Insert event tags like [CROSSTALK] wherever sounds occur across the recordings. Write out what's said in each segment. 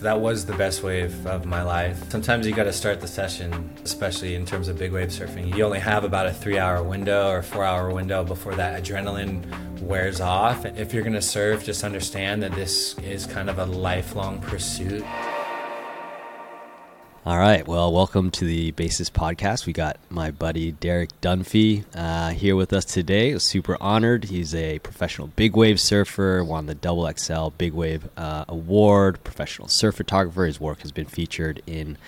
That was the best wave of my life. Sometimes you got to start the session, especially in terms of big wave surfing. You only have about a three hour window or four hour window before that adrenaline wears off. If you're going to surf, just understand that this is kind of a lifelong pursuit. All right. Well, welcome to the Basis Podcast. We got my buddy Derek Dunfee uh, here with us today. Super honored. He's a professional big wave surfer, won the Double XL Big Wave uh, Award, professional surf photographer. His work has been featured in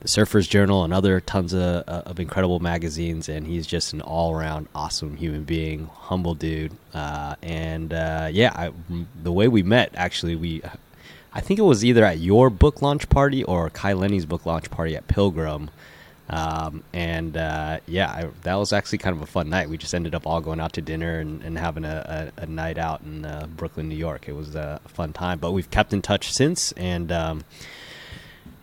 the Surfer's Journal and other tons of, uh, of incredible magazines. And he's just an all around awesome human being, humble dude. Uh, and uh, yeah, I, the way we met, actually, we I think it was either at your book launch party or Kai Lenny's book launch party at Pilgrim. Um, and uh, yeah, I, that was actually kind of a fun night. We just ended up all going out to dinner and, and having a, a, a, night out in uh, Brooklyn, New York. It was a fun time, but we've kept in touch since. And um,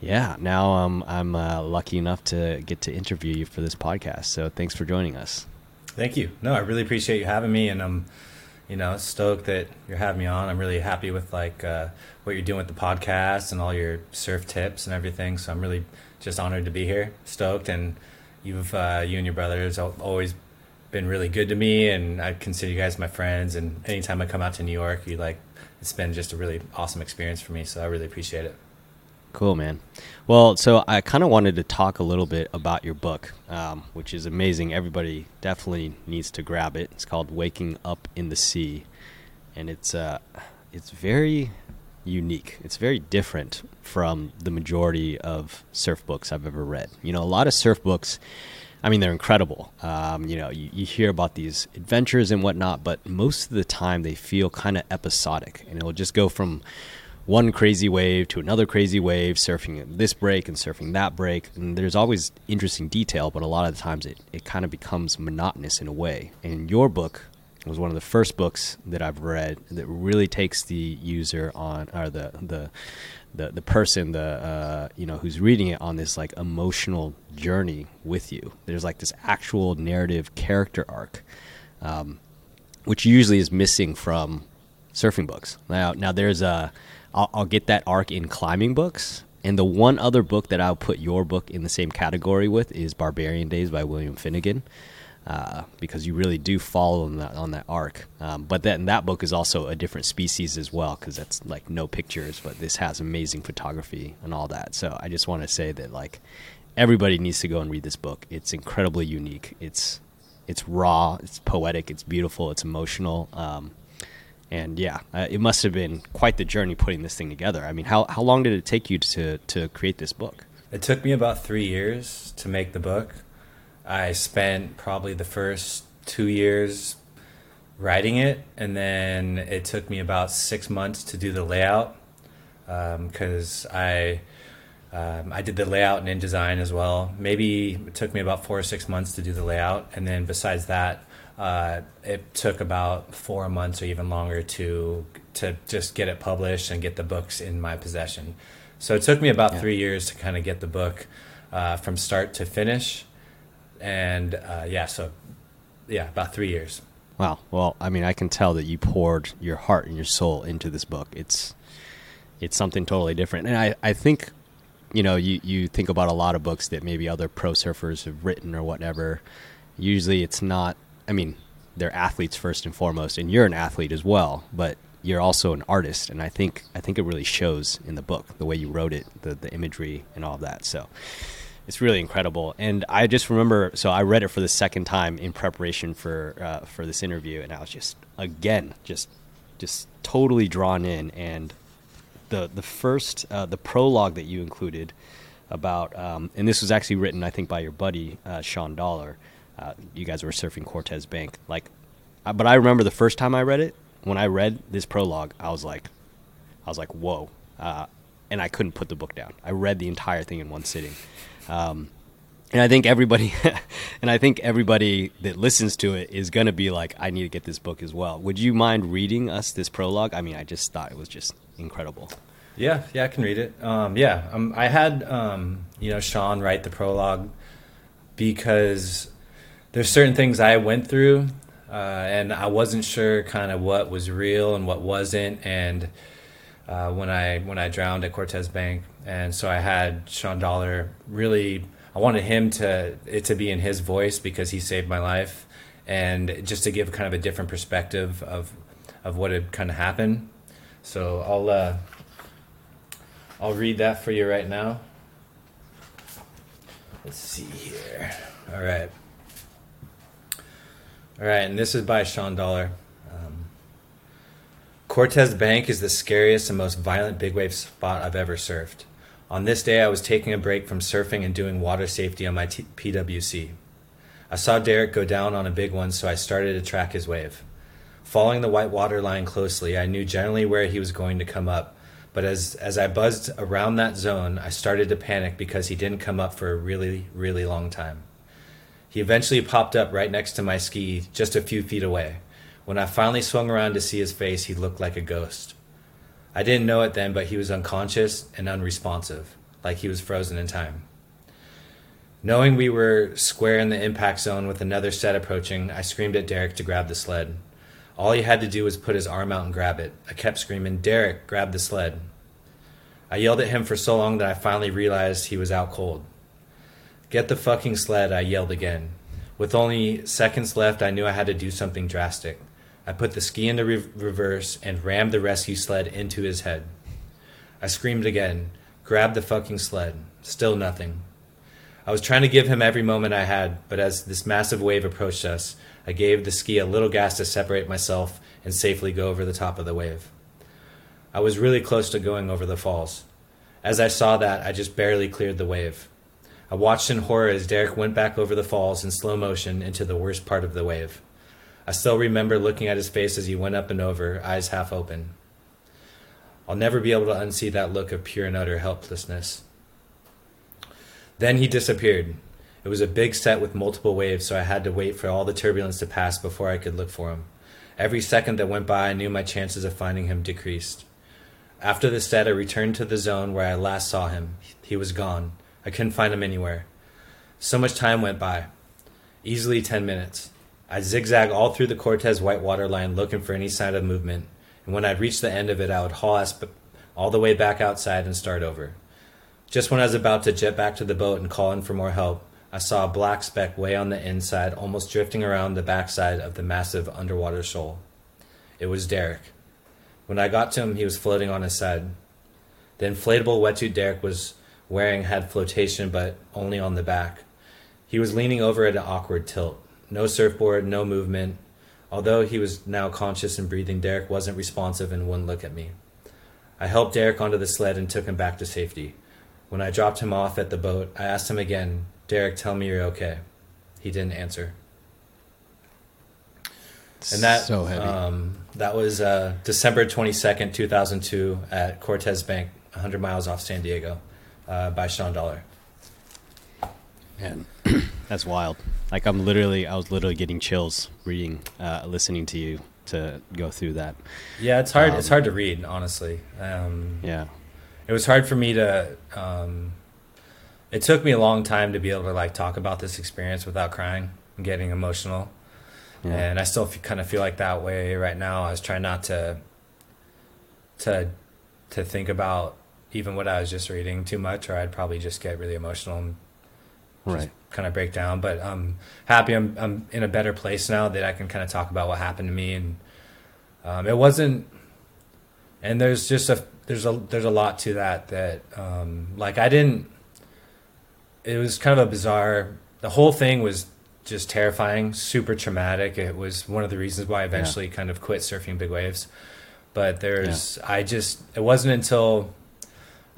yeah, now um, I'm uh, lucky enough to get to interview you for this podcast. So thanks for joining us. Thank you. No, I really appreciate you having me, and I'm you know, stoked that you're having me on. I'm really happy with like uh, what you're doing with the podcast and all your surf tips and everything. So I'm really just honored to be here, stoked, and you've uh, you and your brothers always been really good to me, and I consider you guys my friends. And anytime I come out to New York, you like it's been just a really awesome experience for me. So I really appreciate it. Cool, man. Well, so I kind of wanted to talk a little bit about your book, um, which is amazing. Everybody definitely needs to grab it. It's called "Waking Up in the Sea," and it's uh, it's very unique. It's very different from the majority of surf books I've ever read. You know, a lot of surf books. I mean, they're incredible. Um, you know, you, you, hear about these adventures and whatnot, but most of the time they feel kind of episodic, and it'll just go from one crazy wave to another crazy wave, surfing this break and surfing that break. And there's always interesting detail, but a lot of the times it, it kind of becomes monotonous in a way. And your book was one of the first books that I've read that really takes the user on, or the, the, the, the person, the, uh, you know, who's reading it on this like emotional journey with you. There's like this actual narrative character arc, um, which usually is missing from surfing books. Now, now there's a, I'll, I'll get that arc in climbing books. And the one other book that I'll put your book in the same category with is Barbarian Days by William Finnegan. Uh, because you really do follow on that, on that arc. Um, but then that book is also a different species as well, because that's like no pictures, but this has amazing photography and all that. So I just want to say that like everybody needs to go and read this book. It's incredibly unique. It's it's raw. It's poetic. It's beautiful. It's emotional. Um, and yeah, uh, it must have been quite the journey putting this thing together. I mean, how how long did it take you to to create this book? It took me about three years to make the book. I spent probably the first two years writing it, and then it took me about six months to do the layout because um, I. Um, I did the layout and InDesign as well. Maybe it took me about four or six months to do the layout, and then besides that, uh, it took about four months or even longer to to just get it published and get the books in my possession. So it took me about yeah. three years to kind of get the book uh, from start to finish, and uh, yeah, so yeah, about three years. Wow. Well, I mean, I can tell that you poured your heart and your soul into this book. It's it's something totally different, and I I think you know you you think about a lot of books that maybe other pro surfers have written or whatever. Usually, it's not I mean, they're athletes first and foremost, and you're an athlete as well, but you're also an artist, and I think I think it really shows in the book the way you wrote it, the the imagery and all that. So it's really incredible. And I just remember, so I read it for the second time in preparation for uh, for this interview, and I was just again just just totally drawn in. And the the first uh, the prologue that you included about, um, and this was actually written I think by your buddy uh, Shawn Dollar uh, you guys were surfing Cortez Bank. Like, uh, but I remember the first time I read it. When I read this prologue, I was like, I was like, whoa, uh, and I couldn't put the book down. I read the entire thing in one sitting. Um, and I think everybody, [LAUGHS] and I think everybody that listens to it is going to be like, I need to get this book as well. Would you mind reading us this prologue? I mean, I just thought it was just incredible. Yeah, yeah, I can read it. Um, yeah, um, I had um, you know Shawn write the prologue because there's certain things I went through, uh, and I wasn't sure kind of what was real and what wasn't, and uh, when I when I drowned at Cortez Bank, and so I had Shawn Dollar really. I wanted him to it to be in his voice because he saved my life, and just to give kind of a different perspective of of what had kind of happened. So I'll uh, I'll read that for you right now. Let's see here. All right. All right, and this is by Shawn Dollar. Um, Cortez Bank is the scariest and most violent big wave spot I've ever surfed. On this day, I was taking a break from surfing and doing water safety on my t- PWC. I saw Derek go down on a big one, so I started to track his wave. Following the white water line closely, I knew generally where he was going to come up, but as, as I buzzed around that zone, I started to panic because he didn't come up for a really, really long time. He eventually popped up right next to my ski, just a few feet away. When I finally swung around to see his face, he looked like a ghost. I didn't know it then, but he was unconscious and unresponsive, like he was frozen in time. Knowing we were square in the impact zone with another set approaching, I screamed at Derek to grab the sled. All he had to do was put his arm out and grab it. I kept screaming, Derek, grab the sled. I yelled at him for so long that I finally realized he was out cold. Get the fucking sled, I yelled again. With only seconds left, I knew I had to do something drastic. I put the ski into re- reverse and rammed the rescue sled into his head. I screamed again, grabbed the fucking sled. Still nothing. I was trying to give him every moment I had, but as this massive wave approached us, I gave the ski a little gas to separate myself and safely go over the top of the wave. I was really close to going over the falls. As I saw that, I just barely cleared the wave. I watched in horror as Derek went back over the falls in slow motion into the worst part of the wave. I still remember looking at his face as he went up and over, eyes half open. I'll never be able to unsee that look of pure and utter helplessness. Then he disappeared. It was a big set with multiple waves, so I had to wait for all the turbulence to pass before I could look for him. Every second that went by, I knew my chances of finding him decreased. After the set, I returned to the zone where I last saw him. He was gone. I couldn't find him anywhere. So much time went by. Easily 10 minutes. I'd zigzag all through the Cortez whitewater line looking for any sign of movement, and when I'd reached the end of it, I would haul ass all the way back outside and start over. Just when I was about to jet back to the boat and call in for more help, I saw a black speck way on the inside, almost drifting around the backside of the massive underwater shoal. It was Derek. When I got to him, he was floating on his side. The inflatable wetsuit Derek was wearing had flotation, but only on the back. He was leaning over at an awkward tilt. No surfboard, no movement. Although he was now conscious and breathing, Derek wasn't responsive and wouldn't look at me. I helped Derek onto the sled and took him back to safety. When I dropped him off at the boat, I asked him again, Derek, tell me you're okay. He didn't answer. And that so heavy. Um, that was uh, December twenty second, two thousand two, at Cortez Bank, hundred miles off San Diego, uh, by Shawn Dollar. Man, [CLEARS THROAT] that's wild. Like I'm literally, I was literally getting chills reading, uh, listening to you to go through that. Yeah, it's hard. Um, it's hard to read, honestly. Um, Yeah, it was hard for me to. Um, it took me a long time to be able to like talk about this experience without crying and getting emotional. yeah, and I still f- kind of feel like that way right now. I was trying not to to to think about even what I was just reading too much, or I'd probably just get really emotional and right. kind of break down. But I'm happy. I'm I'm in a better place now that I can kind of talk about what happened to me, and um, it wasn't. And there's just a there's a there's a lot to that that um, like I didn't. It was kind of a bizarre. The whole thing was just terrifying, super traumatic. It was one of the reasons why I eventually kind of quit surfing big waves. But there's, I just, it wasn't until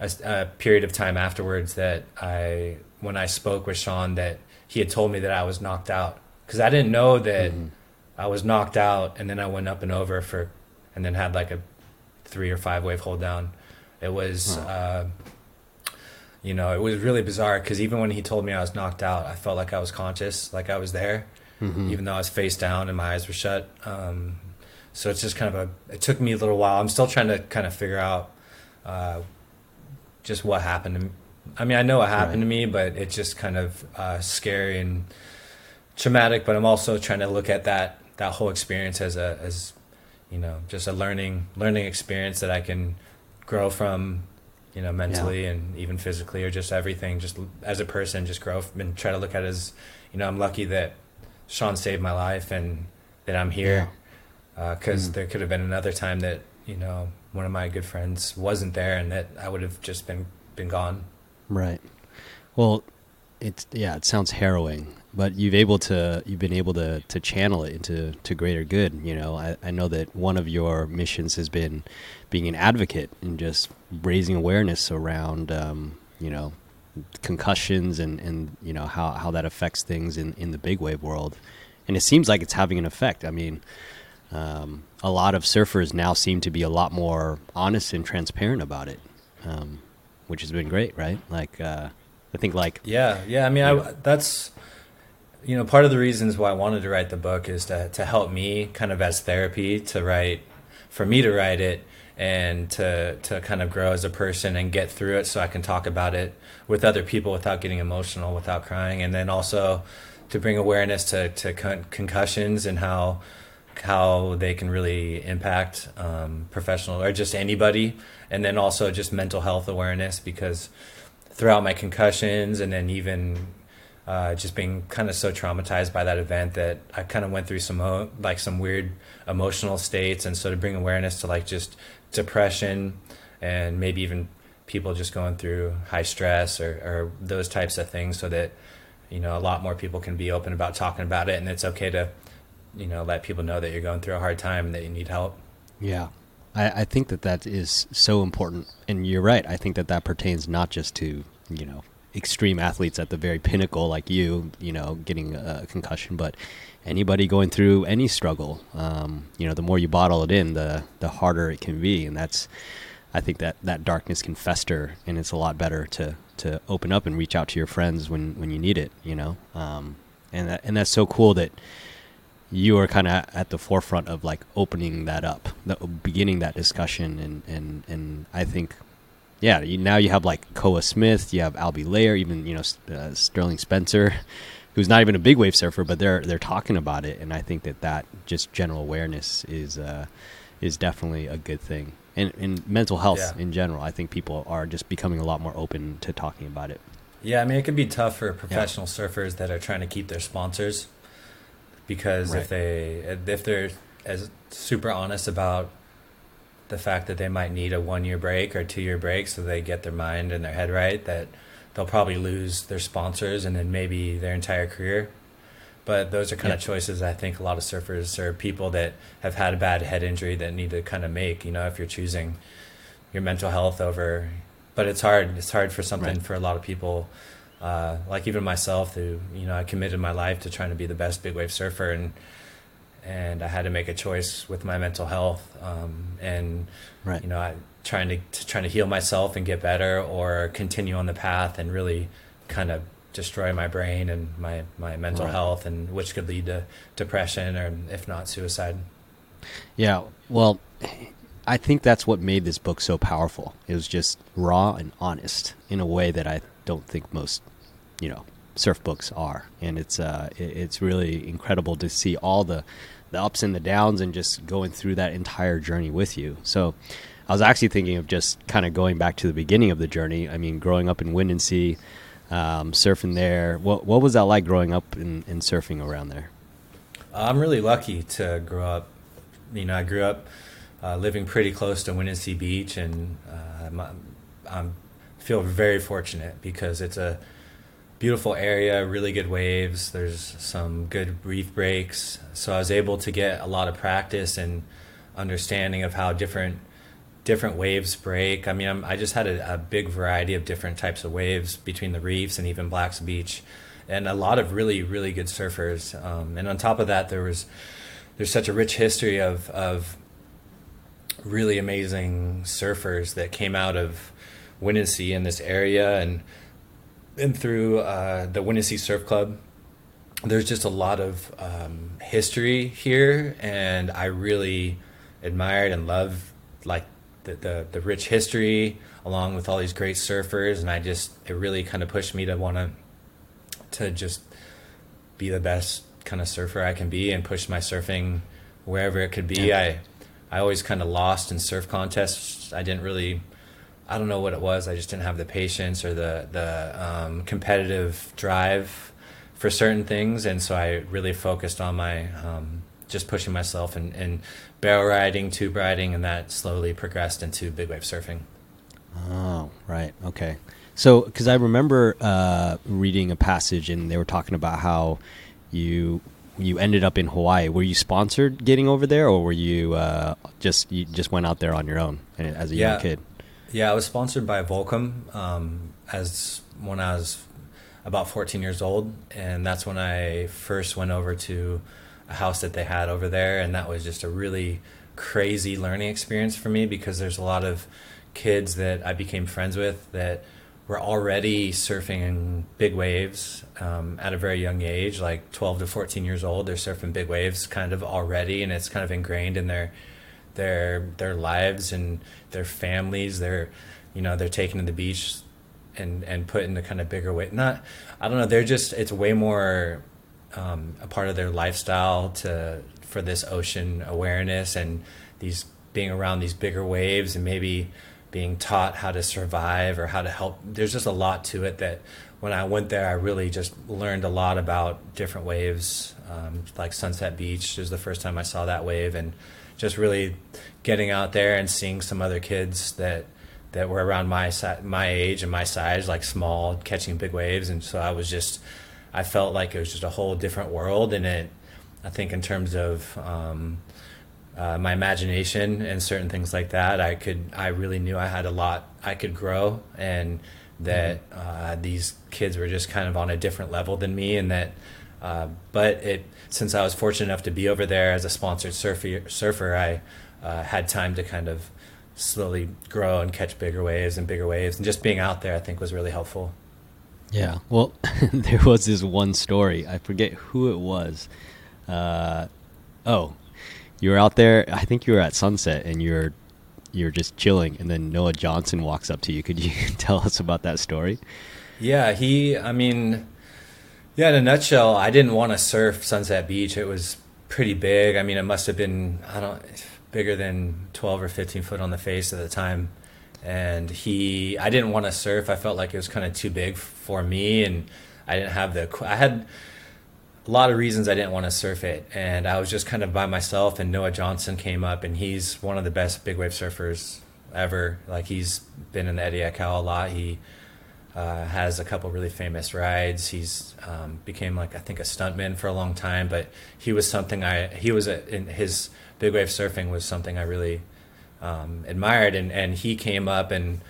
a, a period of time afterwards that I, when I spoke with Shawn, that he had told me that I was knocked out. Because I didn't know that Mhm. I was knocked out and then I went up and over for, and then had like a three or five wave hold down. It was, Huh. uh, you know, it was really bizarre because even when he told me I was knocked out, I felt like I was conscious, like I was there, Mhm. even though I was face down and my eyes were shut. Um, so it's just kind of a. It took me a little while. I'm still trying to kind of figure out uh, just what happened to me. I mean, I know what happened Right. to me, but it's just kind of uh, scary and traumatic. But I'm also trying to look at that that whole experience as a as you know just a learning learning experience that I can grow from, you know, mentally yeah. and even physically, or just everything. Just as a person, just grow and try to look at it as, you know, I'm lucky that Shawn saved my life and that I'm here. Because yeah. uh, mm. there could have been another time that you know one of my good friends wasn't there, and that I would have just been been gone. Right. Well, it's yeah, it sounds harrowing, but you've able to you've been able to to channel it into to greater good. You know, I, I know that one of your missions has been being an advocate and just raising awareness around um, you know concussions and and you know how how that affects things in in the big wave world, and it seems like it's having an effect. I mean. Um, a lot of surfers now seem to be a lot more honest and transparent about it, um, which has been great, right? Like, uh, I think like yeah, yeah. I mean, I, that's you know part of the reasons why I wanted to write the book is to to help me kind of as therapy to write for me to write it and to to kind of grow as a person and get through it so I can talk about it with other people without getting emotional, without crying, and then also to bring awareness to to con- concussions and how how they can really impact um, professional or just anybody, and then also just mental health awareness because throughout my concussions and then even uh, just being kind of so traumatized by that event that I kind of went through some like some weird emotional states, and so to bring awareness to like just depression and maybe even people just going through high stress or, or those types of things, so that you know a lot more people can be open about talking about it, and it's okay to you know let people know that you're going through a hard time and that you need help. Yeah, I, I think that that is so important, and you're right. I think that that pertains not just to you know extreme athletes at the very pinnacle like you, you know, getting a concussion, but anybody going through any struggle, um, you know, the more you bottle it in, the the harder it can be, and that's. I think that that darkness can fester, and it's a lot better to to open up and reach out to your friends when when you need it, you know. Um, and that, and that's so cool that you are kind of at the forefront of like opening that up, the, beginning that discussion, and and and I think, yeah, you, now you have like Koa Smith, you have Albie Layer, even you know uh, Sterling Spencer, [LAUGHS] who's not even a big wave surfer, but they're they're talking about it, and I think that that just general awareness is uh, is definitely a good thing, and in mental health yeah. in general, I think people are just becoming a lot more open to talking about it. Yeah, I mean, it can be tough for professional yeah. surfers that are trying to keep their sponsors because right. if they if they're as super honest about the fact that they might need a one year break or two year break so they get their mind and their head right that they'll probably lose their sponsors and then maybe their entire career but those are kind yeah. of choices I think a lot of surfers or people that have had a bad head injury that need to kind of make you know if you're choosing your mental health over but it's hard it's hard for something right. for a lot of people uh, like even myself, who you know I committed my life to trying to be the best big wave surfer, and and I had to make a choice with my mental health, um, and right. you know I trying to, to trying to heal myself and get better, or continue on the path and really kind of destroy my brain and my my mental right. health, and which could lead to depression or if not suicide. Yeah, well, I think that's what made this book so powerful. It was just raw and honest in a way that I don't think most you know surf books are, and it's uh, it's really incredible to see all the the ups and the downs and just going through that entire journey with you. So. I was actually thinking of just kind of going back to the beginning of the journey. I mean, growing up in Windansea, um, surfing there. What what was that like growing up in, in surfing around there? I'm really lucky to grow up. You know, I grew up uh, living pretty close to Windansea Beach, and uh, i feel very fortunate because it's a beautiful area, really good waves. There's some good reef breaks, so I was able to get a lot of practice and understanding of how different different waves break. I mean, I'm, i just had a, a, big variety of different types of waves between the reefs and even Black's Beach, and a lot of really really good surfers. Um, and on top of that, there was there's such a rich history of of really amazing surfers that came out of Windansea in this area and and through uh, the Windansea Surf Club. There's just a lot of um, history here, and I really admired and love like the, the, the rich history along with all these great surfers, and I just it really kind of pushed me to want to to just be the best kind of surfer I can be and push my surfing wherever it could be. Yeah. I I always kind of lost in surf contests. I didn't really I don't know what it was. I just didn't have the patience or the the um, competitive drive for certain things, and so I really focused on my um, just pushing myself and, and barrel riding, tube riding, and that slowly progressed into big wave surfing. Oh, right. Okay. So, because I remember uh, reading a passage, and they were talking about how you you ended up in Hawaii. Were you sponsored getting over there, or were you uh, just you just went out there on your own as a yeah. young kid? Yeah, I was sponsored by Volcom um, as when I was about 14 years old, and that's when I first went over to a house that they had over there, and that was just a really crazy learning experience for me because there's a lot of kids that I became friends with that were already surfing big waves um, at a very young age, like 12 to 14 years old. They're surfing big waves kind of already, and it's kind of ingrained in their their their lives and their families. They're you know they're taken to the beach and and put in the kind of bigger way. Not I don't know. They're just it's way more um, a part of their lifestyle to for this ocean awareness and these being around these bigger waves and maybe being taught how to survive or how to help. There's just a lot to it that when I went there, I really just learned a lot about different waves. Um, like Sunset Beach was the first time I saw that wave, and just really getting out there and seeing some other kids that that were around my si- my age and my size, like small, catching big waves, and so I was just, I felt like it was just a whole different world, and it, I think in terms of um, uh, my imagination and certain things like that, I could I really knew I had a lot I could grow, and that mm-hmm. uh, these kids were just kind of on a different level than me, and that. Uh, but it since I was fortunate enough to be over there as a sponsored surfer, surfer I uh, had time to kind of slowly grow and catch bigger waves and bigger waves, and just being out there I think was really helpful. Yeah, well, [LAUGHS] there was this one story. I forget who it was. Uh, oh, you were out there. I think you were at sunset, and you're you're just chilling, and then Noah Johnson walks up to you. Could you [LAUGHS] tell us about that story? Yeah, he. I mean, yeah. In a nutshell, I didn't want to surf Sunset Beach. It was pretty big. I mean, it must have been I don't bigger than twelve or fifteen foot on the face at the time. And he, I didn't want to surf. I felt like it was kind of too big for me, and I didn't have the. I had a lot of reasons I didn't want to surf it, and I was just kind of by myself. And Noah Johnson came up, and he's one of the best big wave surfers ever. Like he's been in the Eddie Aikau a lot. He uh, has a couple really famous rides. He's um, became like I think a stuntman for a long time, but he was something I he was a, in his big wave surfing was something I really um, admired, and and he came up and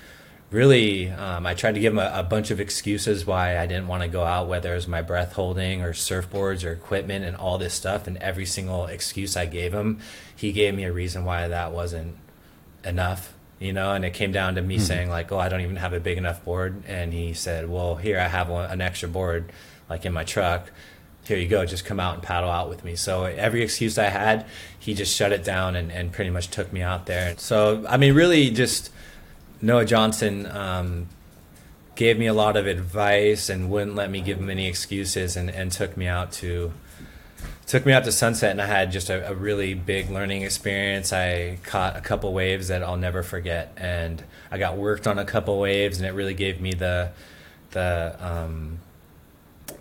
really, um, I tried to give him a, a, bunch of excuses why I didn't want to go out, whether it was my breath holding or surfboards or equipment and all this stuff. And every single excuse I gave him, he gave me a reason why that wasn't enough, you know. And it came down to me mm-hmm. saying like, "Oh, I don't even have a big enough board." And he said, "Well, here I have one, an extra board, like in my truck." Here you go, just come out and paddle out with me. So every excuse I had, he just shut it down and, and pretty much took me out there. So I mean, really, just Noah Johnson um, gave me a lot of advice and wouldn't let me give him any excuses and, and took me out to took me out to sunset and I had just a, a, really big learning experience. I caught a couple waves that I'll never forget and I got worked on a couple waves and it really gave me the the um,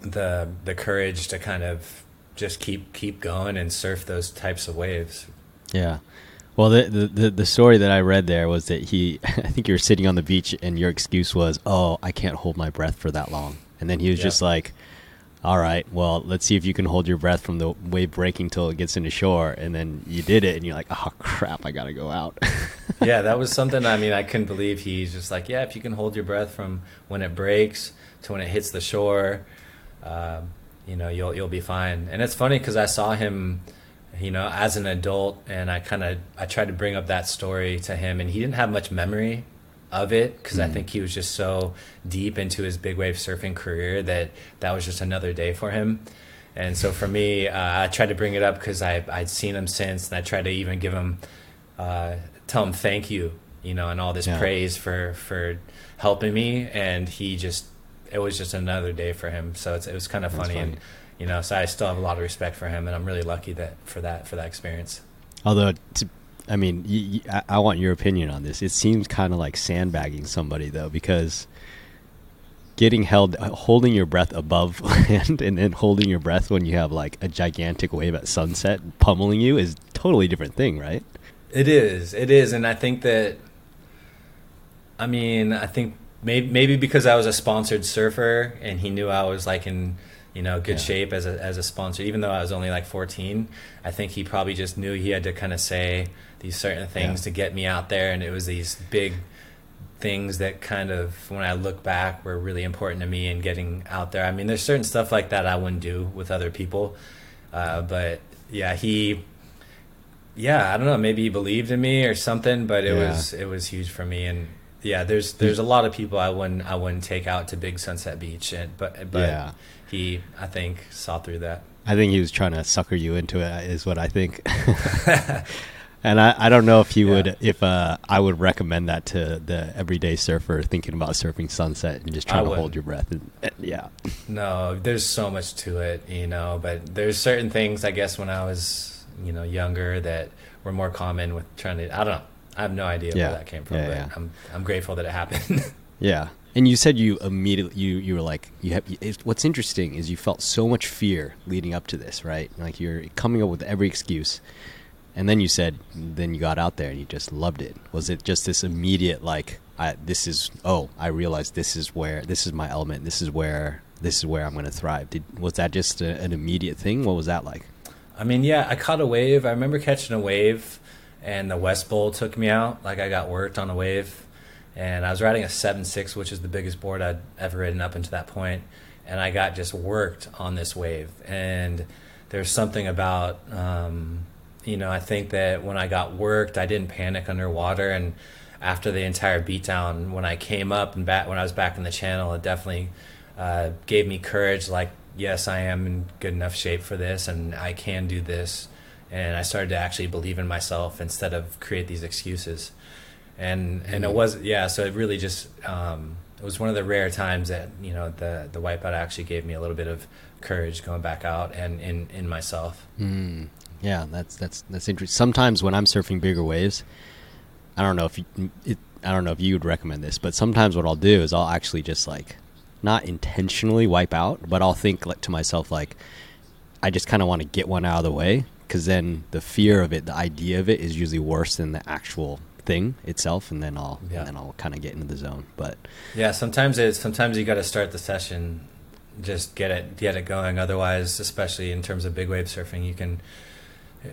the the courage to kind of just keep keep going and surf those types of waves. Yeah. Well, the, the the story that I read there was that he, [LAUGHS] I think you were sitting on the beach and your excuse was, "Oh, I can't hold my breath for that long," and then he was yeah. just like, "All right, well, let's see if you can hold your breath from the wave breaking till it gets into shore," and then you did it, and you're like, "Oh crap, I gotta go out." [LAUGHS] yeah, that was something. I mean, I couldn't believe he's just like, "Yeah, if you can hold your breath from when it breaks to when it hits the shore, um, you know, you'll you'll be fine." And it's funny because I saw him you know, as an adult, and I kind of I tried to bring up that story to him, and he didn't have much memory of it because mm. I think he was just so deep into his big wave surfing career that that was just another day for him. And so for me, uh, I tried to bring it up because I I'd seen him since, and I tried to even give him uh, tell him thank you, you know, and all this yeah. praise for for helping me, and he just it was just another day for him. So it was kind of funny, funny, and you know, so I still have a lot of respect for him, and I'm really lucky that for that for that experience. Although, to, I mean, y y I, I want your opinion on this. It seems kind of like sandbagging somebody though, because getting held, uh, holding your breath above [LAUGHS] land, and then holding your breath when you have like a gigantic wave at sunset pummeling you is totally different thing, right? It is. It is, and I think that. I mean, I think maybe maybe because I was a sponsored surfer and he knew I was like in you know good Yeah. shape as a as a sponsor, even though I was only like 14. I think he probably just knew he had to kind of say these certain things Yeah. to get me out there, and it was these big things that kind of when I look back were really important to me in getting out there. I mean, there's certain stuff like that I wouldn't do with other people, uh, but yeah, he. Yeah, I don't know. Maybe he believed in me or something, but it Yeah. was it was huge for me. And yeah, there's there's a lot of people I wouldn't I wouldn't take out to Big Sunset Beach, and but but Yeah. he I think saw through that. I think he was trying to sucker you into it, is what I think. [LAUGHS] [LAUGHS] and I, I don't know if you Yeah. would, if uh, I would recommend that to the everyday surfer thinking about surfing sunset and just trying to hold your breath. And, and- yeah. No, there's so much to it, you know. But there's certain things I guess when I was you know younger that were more common with trying to. I don't know. I have no idea Yeah. where that came from, Yeah, but yeah. I'm I'm grateful that it happened. [LAUGHS] Yeah. And you said you immediately you you were like you have. What's interesting is you felt so much fear leading up to this, right? Like you're coming up with every excuse, and then you said, then you got out there and you just loved it. Was it just this immediate like, I this is oh I realized this is where this is my element. This is where this is where I'm going to thrive. Did was that just a, an immediate thing? What was that like? I mean, yeah, I caught a wave. I remember catching a wave, and the West Bowl took me out. Like I got worked on a wave, and I was riding a seven six, which is the biggest board I'd ever ridden up until that point, and I got just worked on this wave. And there's something about, um, you know, I think that when I got worked, I didn't panic underwater, and after the entire beatdown, when I came up and back when I was back in the channel, it definitely uh, gave me courage. Like, yes, I am in good enough shape for this, and I can do this. And I started to actually believe in myself instead of create these excuses. And and it was yeah. So it really just um, it was one of the rare times that you know the the wipeout actually gave me a little bit of courage going back out and in in myself. Mm, yeah, that's that's that's interesting. Sometimes when I'm surfing bigger waves, I don't know if you, it, I don't know if you would recommend this, but sometimes what I'll do is I'll actually just like not intentionally wipe out, but I'll think like to myself like I just kind of want to get one out of the way because then the fear of it, the idea of it, is usually worse than the actual thing itself, and then I'll Yeah. and then I'll kind of get into the zone. But Yeah, sometimes it's sometimes you got to start the session, just get it get it going. Otherwise, especially in terms of big wave surfing, you can,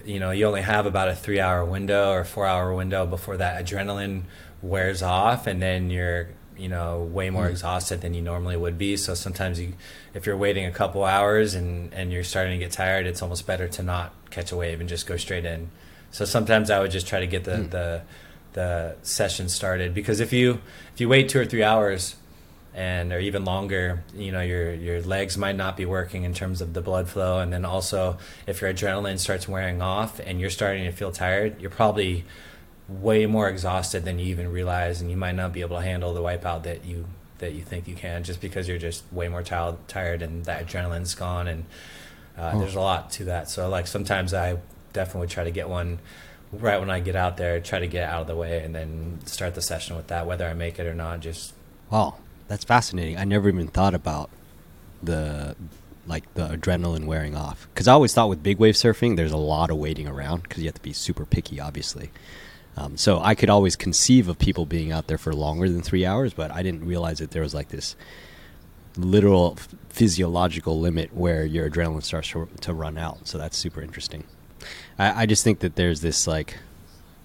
you know, you only have about a three hour window or four hour window before that adrenaline wears off, and then you're you know way more Mm. exhausted than you normally would be. So sometimes you, if you're waiting a couple hours and and you're starting to get tired, it's almost better to not catch a wave and just go straight in. So sometimes I would just try to get the Mm. the the session started because if you if you wait two or three hours and or even longer, you know your your legs might not be working in terms of the blood flow, and then also if your adrenaline starts wearing off and you're starting to feel tired, you're probably way more exhausted than you even realize, and you might not be able to handle the wipeout that you that you think you can, just because you're just way more tired tired and that adrenaline's gone, and uh, Oh. there's a lot to that. So like sometimes I definitely try to get one right when I get out there, try to get out of the way, and then start the session with that, whether I make it or not. Just Wow, that's fascinating. I never even thought about the like the adrenaline wearing off because I always thought with big wave surfing there's a lot of waiting around because you have to be super picky, obviously. Um, so I could always conceive of people being out there for longer than three hours, but I didn't realize that there was like this literal physiological limit where your adrenaline starts to, to run out. So that's super interesting. I, I just think that there's this like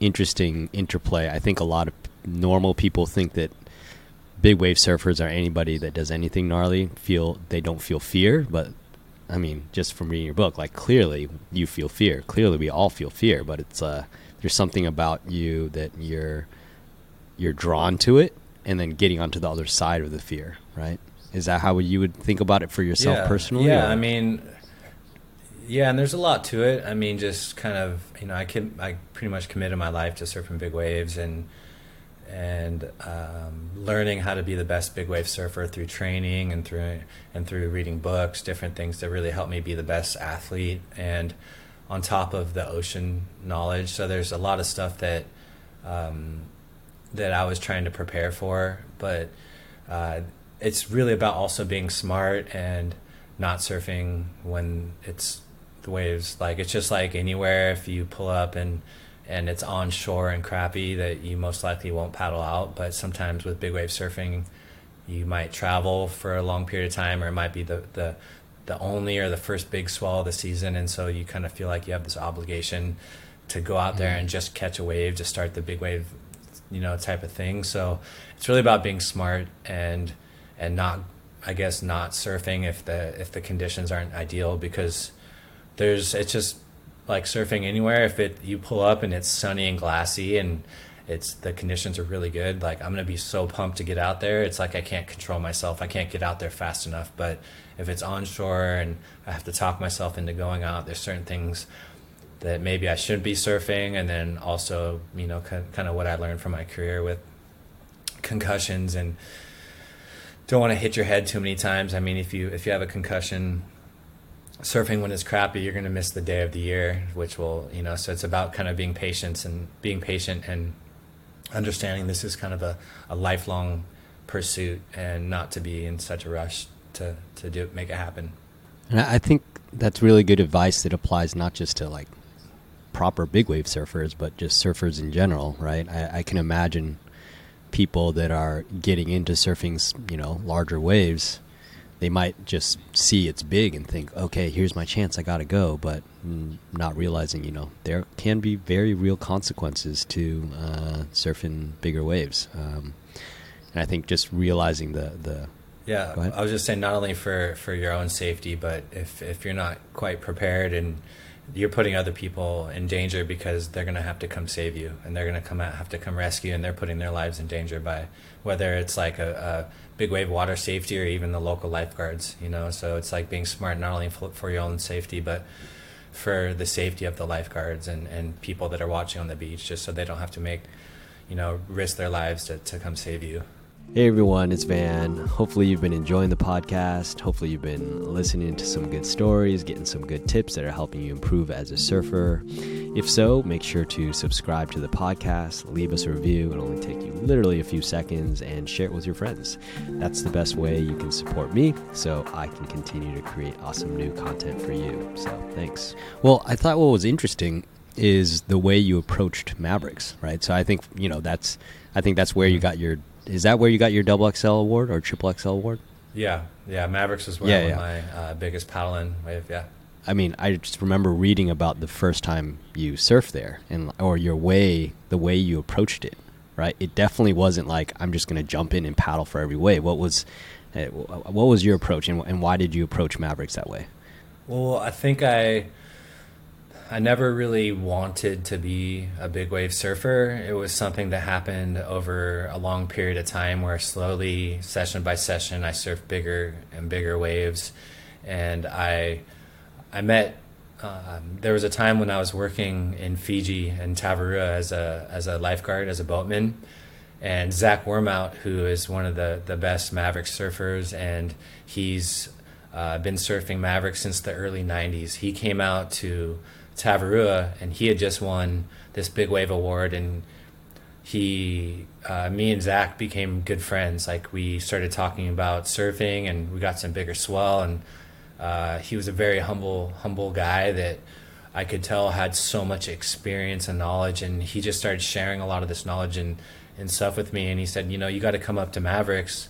interesting interplay. I think a lot of normal people think that big wave surfers are anybody that does anything gnarly feel they don't feel fear but i mean just from reading your book like clearly you feel fear. Clearly we all feel fear but it's uh there's something about you that you're you're drawn to it and then getting onto the other side of the fear right? Is that how you would think about it for yourself yeah, personally Yeah, or- I mean, yeah, and there's a lot to it. I mean, just kind of, you know, I can, I pretty much committed my life to surfing big waves and and um, learning how to be the best big wave surfer through training and through and through reading books, different things that really help me be the best athlete. And on top of the ocean knowledge. So there's a lot of stuff that um, that I was trying to prepare for, but uh, it's really about also being smart and not surfing when it's the waves. Like it's just like anywhere if you pull up and and it's onshore and crappy that you most likely won't paddle out. But sometimes with big wave surfing, you might travel for a long period of time, or it might be the the the only or the first big swell of the season, and so you kind of feel like you have this obligation to go out there mm-hmm. and just catch a wave to start the big wave, you know, type of thing. So it's really about being smart and and not, I guess, not surfing if the if the conditions aren't ideal because there's it's just like surfing anywhere. If it you pull up and it's sunny and glassy and it's the conditions are really good like i'm to be so pumped to get out there. It's like i can't control myself. I can't get out there fast enough. But if it's onshore and i have to talk myself into going out there's certain things that maybe i should be surfing. And then also you know kind of what i learned from my career with concussions and don't want to hit your head too many times. I mean if you if you have a concussion surfing when it's crappy, you're going to miss the day of the year, which will, you know, so it's about kind of being patient and being patient and understanding this is kind of a, a lifelong pursuit and not to be in such a rush to, to do make it happen. And I think that's really good advice that applies not just to like proper big wave surfers, but just surfers in general, right? I, I can imagine people that are getting into surfing, you know, larger waves they might just see it's big and think, okay, here's my chance, I got to go, but not realizing, you know, there can be very real consequences to uh, surfing bigger waves. Um, and I think just realizing the the yeah, I was just saying not only for for your own safety, but if if you're not quite prepared and you're putting other people in danger because they're going to have to come save you and they're going to come out have to come rescue and they're putting their lives in danger by whether it's like a, a big wave water safety or even the local lifeguards you know? So it's like being smart not only for, your own safety but for the safety of the lifeguards and, and people that are watching on the beach just so they don't have to make you know risk their lives to, to come save you Hey everyone, it's Van. Hopefully, you've been enjoying the podcast. Hopefully, you've been listening to some good stories, getting some good tips that are helping you improve as a surfer. If so, make sure to subscribe to the podcast, leave us a review. It'll only take you literally a few seconds and share it with your friends. That's the best way you can support me so I can continue to create awesome new content for you. So, thanks. Well, I thought what was interesting is the way you approached Mavericks, right? So, I think, you know, that's. I think that's where you got your is that where you got your double XL award or triple XL award? Yeah, yeah. Mavericks was where yeah, I yeah. my uh, biggest paddling wave. Yeah. I mean, I just remember reading about the first time you surfed there, and or your way, the way you approached it. Right, it definitely wasn't like I'm just going to jump in and paddle for every wave. What was, eh, what was your approach, and, and why did you approach Mavericks that way? Well, I think I I never really wanted to be a big wave surfer. It was something that happened over a long period of time where slowly, session by session, I surfed bigger and bigger waves. And I, I met, um, there was a time when I was working in Fiji and Tavarua as a, as a lifeguard, as a boatman. And Zach Wormhoudt, who is one of the, the best Maverick surfers, and he's uh, been surfing Maverick since the early 90s. He came out to Tavarua, and he had just won this big wave award, and he, uh, me and Zach became good friends. Like we started talking about surfing, and we got some bigger swell, and uh, he was a very humble, humble guy that I could tell had so much experience and knowledge, and he just started sharing a lot of this knowledge and and stuff with me. And he said, you know, you got to come up to Mavericks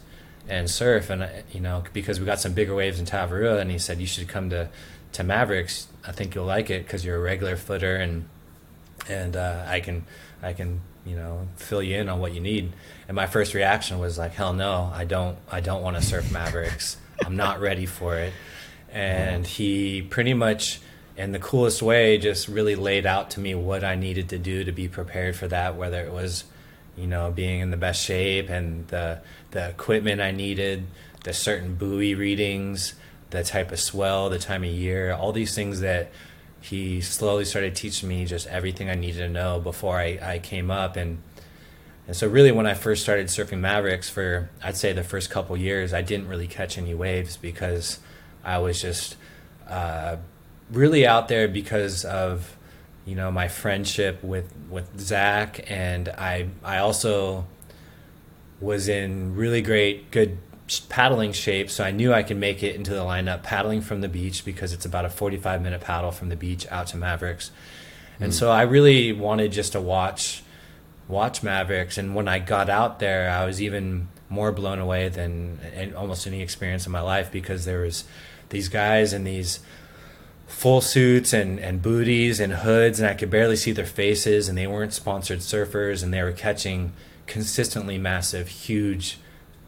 and surf, and you know, because we got some bigger waves in Tavarua, and he said you should come to to Mavericks, I think you'll like it because you're a regular footer and and uh, I can I can you know fill you in on what you need. And my first reaction was like, hell no, I don't I don't want to surf Mavericks. I'm not ready for it. And he pretty much in the coolest way just really laid out to me what I needed to do to be prepared for that, whether it was you know being in the best shape and the the equipment I needed, the certain buoy readings the type of swell, the time of year, all these things that he slowly started teaching me just everything I needed to know before I, I came up. And, and so, really, when I first started surfing Mavericks for, I'd say, the first couple years, I didn't really catch any waves because I was just uh, really out there because of you know my friendship with with Zach, and I I also was in really great good paddling shape, so I knew I could make it into the lineup paddling from the beach because it's about a 45 minute paddle from the beach out to Mavericks. And mm. so I really wanted just to watch watch Mavericks and when I got out there I was even more blown away than almost any experience in my life because there was these guys in these full suits and, and booties and hoods and I could barely see their faces and they weren't sponsored surfers and they were catching consistently massive huge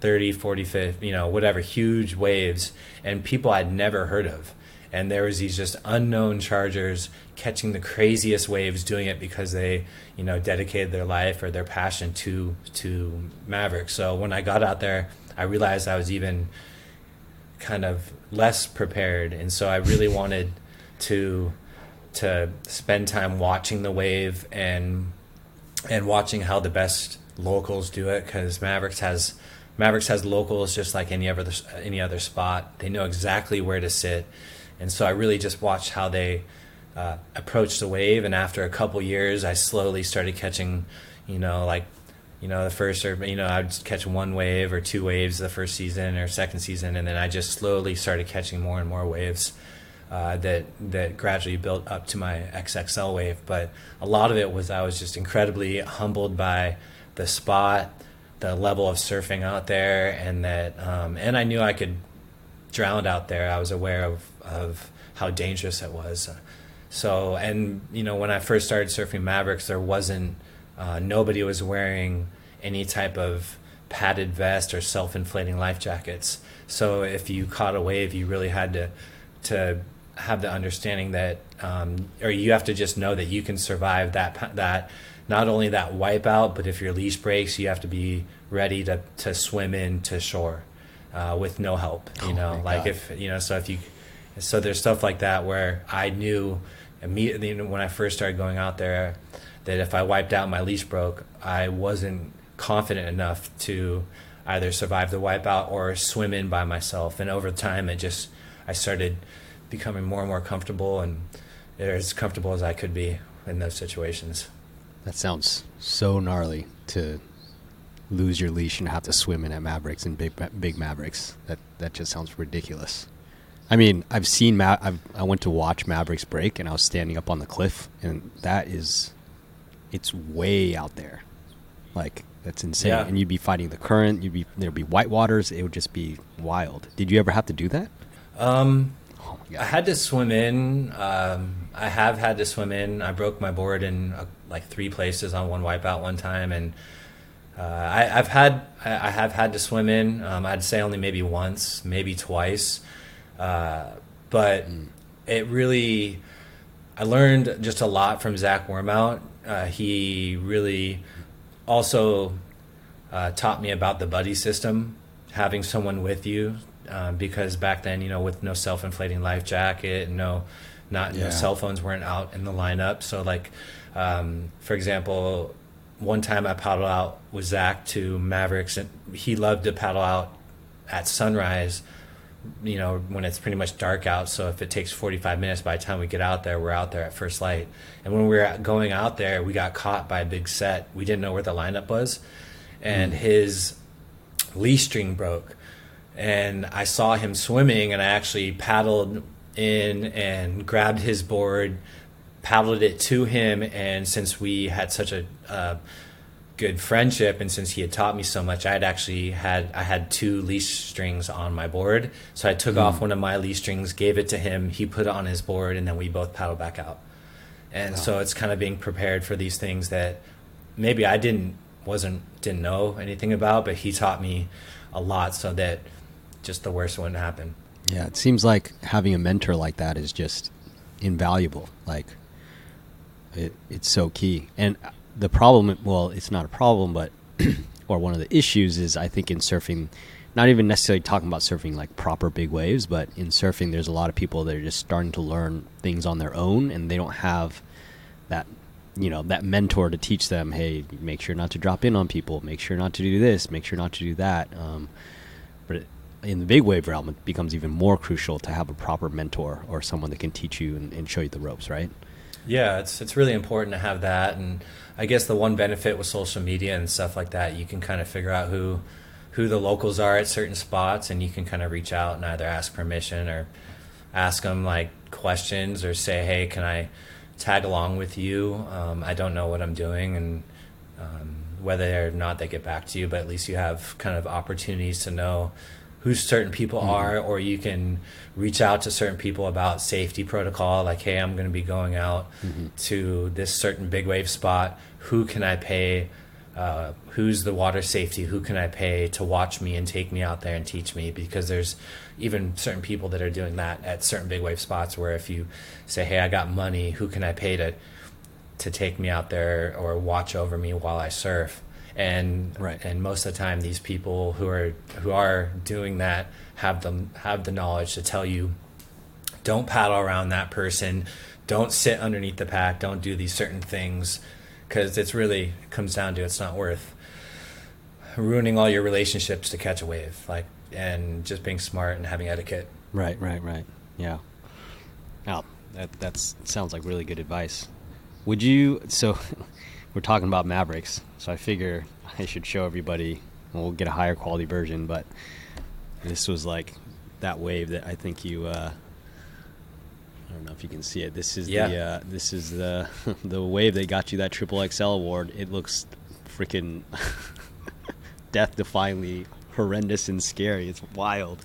30 40 50 you know whatever huge waves and people I'd never heard of. And there was these just unknown chargers catching the craziest waves doing it because they you know dedicated their life or their passion to to Maverick. So when I got out there I realized I was even kind of less prepared. And so I really [LAUGHS] wanted to to spend time watching the wave and and watching how the best locals do it because Mavericks has Mavericks has locals just like any other any other spot. They know exactly where to sit, and so I really just watched how they uh, approached the wave. And after a couple years, I slowly started catching, you know, like you know the first or you know I'd catch one wave or two waves the first season or second season, and then I just slowly started catching more and more waves. Uh, that that gradually built up to my XXL wave, but a lot of it was I was just incredibly humbled by the spot, the level of surfing out there, and that um, and I knew I could drown out there. I was aware of of how dangerous it was. So and you know when I first started surfing Mavericks, there wasn't uh, nobody was wearing any type of padded vest or self-inflating life jackets. So if you caught a wave, you really had to to have the understanding that, um, or you have to just know that you can survive that that not only that wipeout, but if your leash breaks, you have to be ready to, to swim in to shore uh, with no help. You oh know, like God. if you know, so if you, so there's stuff like that where I knew immediately when I first started going out there that if I wiped out, my leash broke, I wasn't confident enough to either survive the wipeout or swim in by myself. And over time, it just I started becoming more and more comfortable and as comfortable as I could be in those situations. That sounds so gnarly to lose your leash and have to swim in at Mavericks and big big Mavericks. That that just sounds ridiculous. I mean, I've seen Ma- I've, I went to watch Mavericks break and I was standing up on the cliff and that is it's way out there. Like that's insane. Yeah. And you'd be fighting the current, you'd be there'd be white waters, it would just be wild. Did you ever have to do that? Um oh I had to swim in. Um, I have had to swim in. I broke my board in uh, like three places on one wipeout one time, and uh, I, have had I, I, have had to swim in. Um, I'd say only maybe once, maybe twice, uh, but mm. it really I learned just a lot from Zach Wormhoudt. Uh, he really also uh, taught me about the buddy system, having someone with you, uh, because back then, you know, with no self-inflating life jacket, no not yeah. cell phones weren't out in the lineup. So like, um, for example, one time I paddled out with Zach to Mavericks, and he loved to paddle out at sunrise. You know, when it's pretty much dark out. So if it takes 45 minutes, by the time we get out there, we're out there at first light. And when we were going out there, we got caught by a big set. We didn't know where the lineup was, and mm. his leash string broke. And I saw him swimming, and I actually paddled in and grabbed his board, paddled it to him, and since we had such a uh, good friendship and since he had taught me so much, I had actually had I had two leash strings on my board. So I took mm. off one of my leash strings, gave it to him, he put it on his board, and then we both paddled back out. And wow. so it's kind of being prepared for these things that maybe I didn't wasn't didn't know anything about, but he taught me a lot so that just the worst wouldn't happen. Yeah, it seems like having a mentor like that is just invaluable. Like, it, it's so key. And the problem, well, it's not a problem, but [CLEARS THROAT] or one of the issues is I think in surfing, not even necessarily talking about surfing like proper big waves, but in surfing, there's a lot of people that are just starting to learn things on their own, and they don't have that you know that mentor to teach them hey make sure not to drop in on people make sure not to do this make sure not to do that um, but in the big wave realm, it becomes even more crucial to have a proper mentor or someone that can teach you and, and show you the ropes, right? Yeah, it's it's really important to have that, and I guess the one benefit with social media and stuff like that, you can kind of figure out who who the locals are at certain spots, and you can kind of reach out and either ask permission or ask them like questions or say, hey, can I tag along with you? Um, I don't know what I'm doing, and um, whether or not they get back to you, but at least you have kind of opportunities to know who certain people mm-hmm. are, or you can reach out to certain people about safety protocol, like, hey, I'm going to be going out mm-hmm. to this certain big wave spot. Who can I pay? Uh, who's the water safety? Who can I pay to watch me and take me out there and teach me? Because there's even certain people that are doing that at certain big wave spots where if you say, hey, I got money, who can I pay to to take me out there or watch over me while I surf? And right. and most of the time these people who are who are doing that have them have the knowledge to tell you don't paddle around that person. Don't sit underneath the pack. Don't do these certain things. Because it's really it comes down to it's not worth ruining all your relationships to catch a wave like and just being smart and having etiquette. Right right right. Yeah. Now that that's sounds like really good advice. Would you so [LAUGHS] we're talking about Mavericks, so I figure I should show everybody. We'll get a higher quality version, but this was like that wave that I think you. Uh, I don't know if you can see it. This is yeah. the uh, this is the [LAUGHS] the wave that got you that triple XL award. It looks freaking [LAUGHS] death defyingly horrendous and scary. It's wild.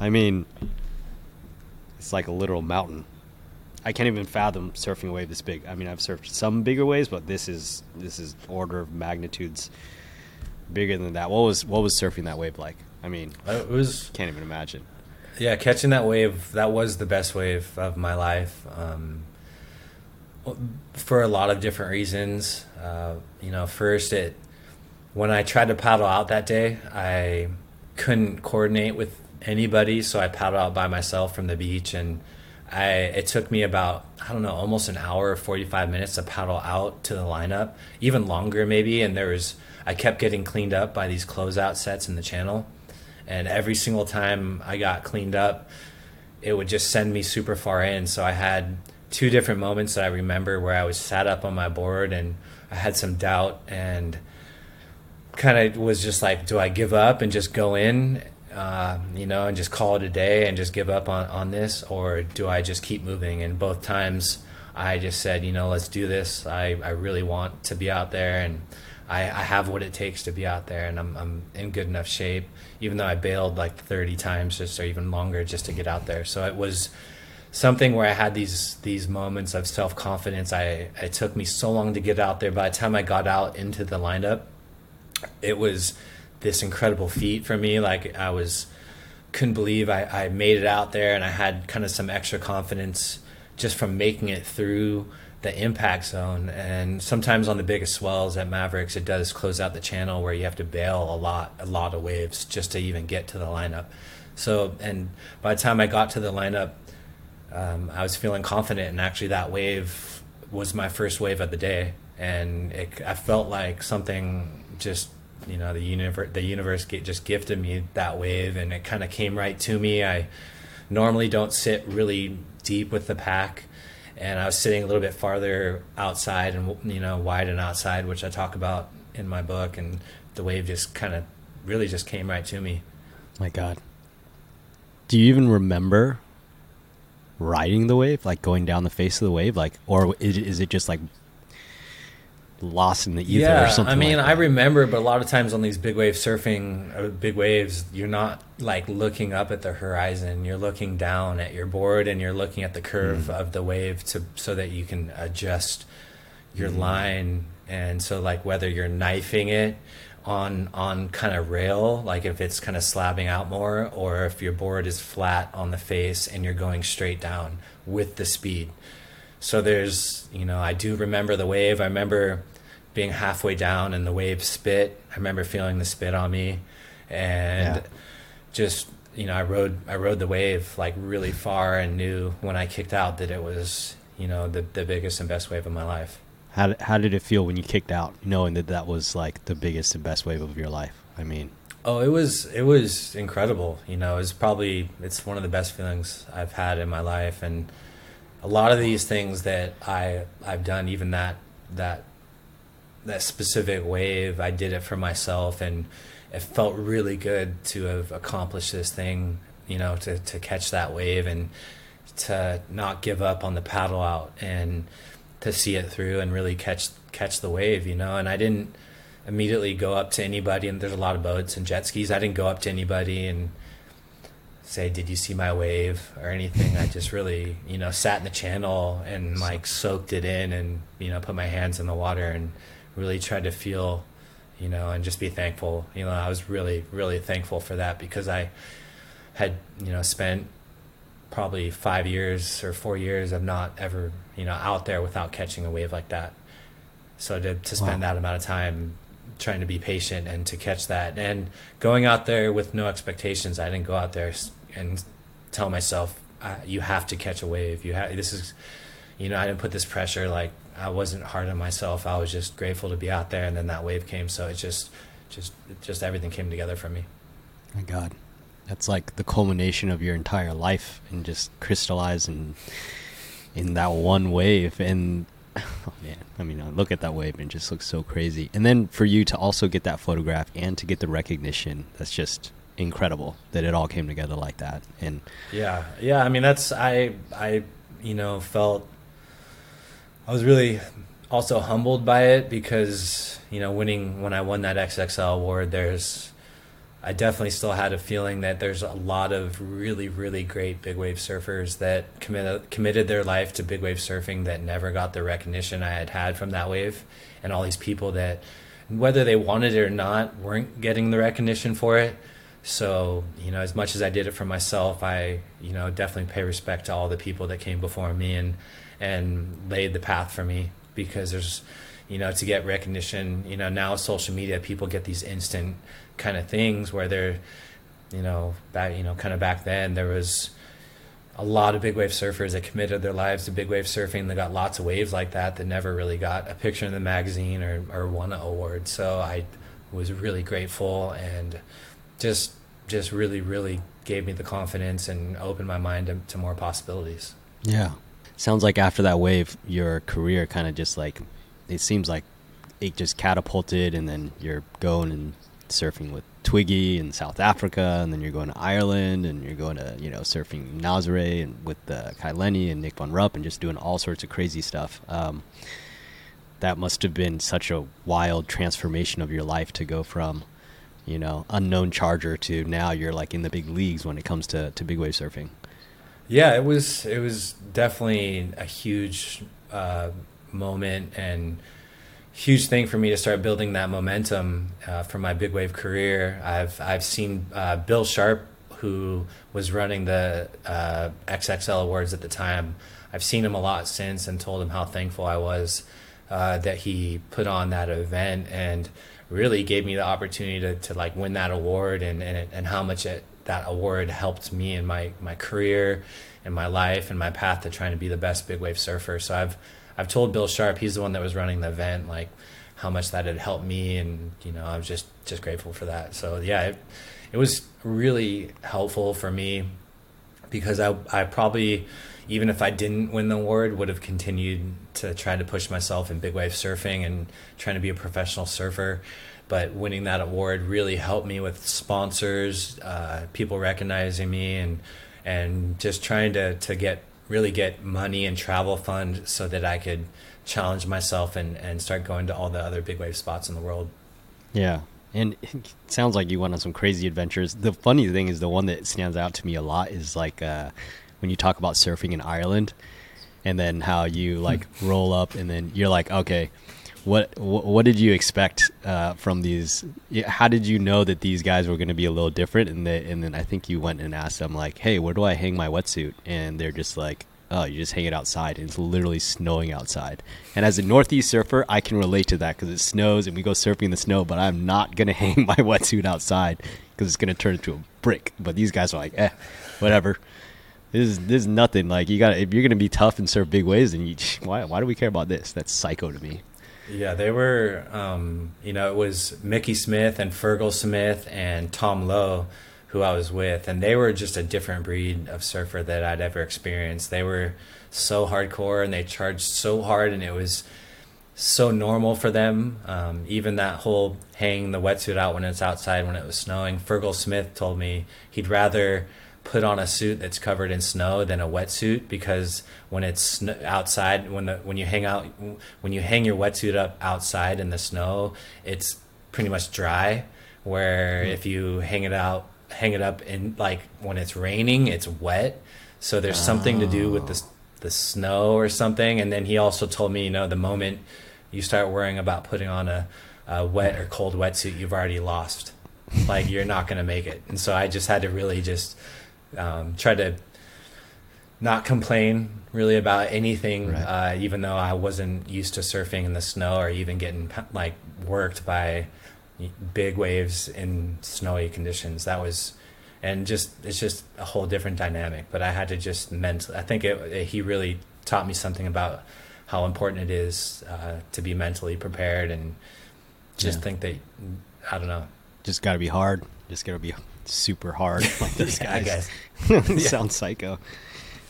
I mean, it's like a literal mountain. I can't even fathom surfing a wave this big. I mean, I've surfed some bigger waves, but this is this is order of magnitudes bigger than that. What was what was surfing that wave like? I mean, it was can't even imagine. Yeah, catching that wave that was the best wave of my life. Um, for a lot of different reasons. Uh, you know, first it when I tried to paddle out that day, I couldn't coordinate with anybody, so I paddled out by myself from the beach and I it took me about I don't know almost an hour or 45 minutes to paddle out to the lineup even longer maybe. And there was I kept getting cleaned up by these closeout sets in the channel. And every single time I got cleaned up it would just send me super far in. So I had two different moments that I remember where I was sat up on my board and I had some doubt and kind of was just like do I give up and just go in uh, you know, and just call it a day and just give up on, on this, or do I just keep moving? And both times I just said, you know, let's do this. I, I really want to be out there and I, I have what it takes to be out there and I'm, I'm in good enough shape, even though I bailed like 30 times just or even longer just to get out there. So it was something where I had these these moments of self confidence. I it took me so long to get out there. By the time I got out into the lineup, it was this incredible feat for me. Like I was couldn't believe I, I made it out there and I had kind of some extra confidence just from making it through the impact zone. And sometimes on the biggest swells at Mavericks, it does close out the channel where you have to bail a lot, a lot of waves just to even get to the lineup. So, and by the time I got to the lineup, um, I was feeling confident, and actually that wave was my first wave of the day, and it, I felt like something just you know the universe the universe just gifted me that wave and it kind of came right to me. I normally don't sit really deep with the pack and i was sitting a little bit farther outside and you know wide and outside which i talk about in my book and the wave just kind of really just came right to me. My god. Do you even remember riding the wave like going down the face of the wave like or is it just like lost in the ether yeah, or something. I mean, like I remember, but a lot of times on these big wave surfing, uh, big waves, you're not like looking up at the horizon. You're looking down at your board and you're looking at the curve mm. of the wave to so that you can adjust your mm. line. And so, like whether you're knifing it on on kind of rail, like if it's kind of slabbing out more, or if your board is flat on the face and you're going straight down with the speed. So there's, you know, I do remember the wave. I remember being halfway down and the wave spit. I remember feeling the spit on me, and yeah. just you know, I rode I rode the wave like really far and knew when I kicked out that it was you know the the biggest and best wave of my life. How did, how did it feel when you kicked out, knowing that that was like the biggest and best wave of your life? I mean, Oh, it was it was incredible. You know, it's probably it's one of the best feelings I've had in my life, and a lot of these things that I I've done, even that that that specific wave, I did it for myself, and it felt really good to have accomplished this thing. You know, to to catch that wave and to not give up on the paddle out and to see it through and really catch catch the wave. You know, and I didn't immediately go up to anybody, and there's a lot of boats and jet skis. I didn't go up to anybody and say, "Did you see my wave?" or anything. I just really, you know, sat in the channel and like soaked it in, and you know, put my hands in the water and really tried to feel, you know, and just be thankful. You know, I was really, really thankful for that because I had, you know, spent probably five years or four years of not ever, you know, out there without catching a wave like that. So to to spend wow. that amount of time trying to be patient and to catch that. And going out there with no expectations i didn't go out there and tell myself you have to catch a wave. You have this is you know i didn't put this pressure like i wasn't hard on myself. I was just grateful to be out there. And then that wave came. So it just just just everything came together for me. My god. That's like the culmination of your entire life and just crystallized in in that one wave. And [LAUGHS] oh man, I mean, I look at that wave and it just looks so crazy. And then for you to also get that photograph and to get the recognition, that's just incredible that it all came together like that. And yeah, yeah, I mean, that's I I you know felt I was really also humbled by it because you know winning when I won that XXL award, there's I definitely still had a feeling that there's a lot of really, really great big wave surfers that committed committed their life to big wave surfing that never got the recognition I had had from that wave, and all these people that, whether they wanted it or not, weren't getting the recognition for it. So you know, as much as I did it for myself, I you know definitely pay respect to all the people that came before me and and laid the path for me because there's you know to get recognition. You know now social media, people get these instant kind of things where they're, you know, back, you know, kind of back then there was a lot of big wave surfers that committed their lives to big wave surfing. They got lots of waves like that that never really got a picture in the magazine or, or won an award. So I was really grateful and just just really really gave me the confidence and opened my mind to, to more possibilities. Yeah, sounds like after that wave, your career kind of just like it seems like it just catapulted, and then you're going and surfing with Twiggy in South Africa, and then you're going to Ireland, and you're going to you know surfing Nazare and with uh, Kai Lenny and Nick Von Rupp, and just doing all sorts of crazy stuff. Um, that must have been such a wild transformation of your life to go from you know unknown charger to now you're like in the big leagues when it comes to, to big wave surfing yeah it was it was definitely a huge uh, moment and huge thing for me to start building that momentum uh, for my big wave career. I've I've seen uh, Bill Sharp, who was running the uh, XXL awards at the time. I've seen him a lot since and told him how thankful I was uh, that he put on that event and really gave me the opportunity to, to like win that award and and, and how much it, that award helped me in my my career and my life and my path to trying to be the best big wave surfer. So I've I've told Bill Sharp, he's the one that was running the event, like how much that had helped me, and you know, I was just just grateful for that. So yeah, it, it was really helpful for me because I I probably even if I didn't win the award would have continued to try to push myself in big wave surfing and trying to be a professional surfer. But winning that award really helped me with sponsors, uh, people recognizing me, and and just trying to to get really get money and travel fund so that I could challenge myself and, and start going to all the other big wave spots in the world. Yeah. And it [LAUGHS] sounds like you went on some crazy adventures. The funny thing is the one that stands out to me a lot is like uh, when you talk about surfing in Ireland and then how you like [LAUGHS] roll up and then you're like, okay, what what did you expect uh, from these? How did you know that these guys were going to be a little different? And they, and then I think you went and asked them like, "Hey, where do I hang my wetsuit?" And they're just like, "Oh, you just hang it outside." And it's literally snowing outside. And as a northeast surfer, I can relate to that because it snows and we go surfing in the snow. But I'm not going [LAUGHS] to hang my wetsuit outside because it's going to turn into a brick. But these guys are like, "Eh, whatever." This is this is nothing. Like you got if you're gonna be tough and surf big waves, then you [LAUGHS] why why do we care about this? That's psycho to me. Yeah, they were. Um, you know, it was Mickey Smith and Fergal Smith and Tom Lowe who I was with, and they were just a different breed of surfer that I'd ever experienced. They were so hardcore and they charged so hard, and it was so normal for them. Um, even that whole hanging the wetsuit out when it's outside when it was snowing. Fergal Smith told me he'd rather put on a suit that's covered in snow than a wetsuit because when it's outside when the when you hang out when you hang your wetsuit up outside in the snow it's pretty much dry where mm. if you hang it out hang it up in like when it's raining it's wet so there's oh. something to do with the the snow or something and then he also told me you know the moment you start worrying about putting on a, a wet or cold wetsuit you've already lost like you're not going to make it and so i just had to really just um, try to not complain really about anything, right. uh, even though I wasn't used to surfing in the snow or even getting like worked by big waves in snowy conditions. That was, and just it's just a whole different dynamic. But I had to just mentally. I think it, it, he really taught me something about how important it is uh, to be mentally prepared and just yeah. think that I don't know. Just got to be hard. Just got to be super hard [LAUGHS] like these [LAUGHS] guys. [LAUGHS] I guess. Sounds psycho.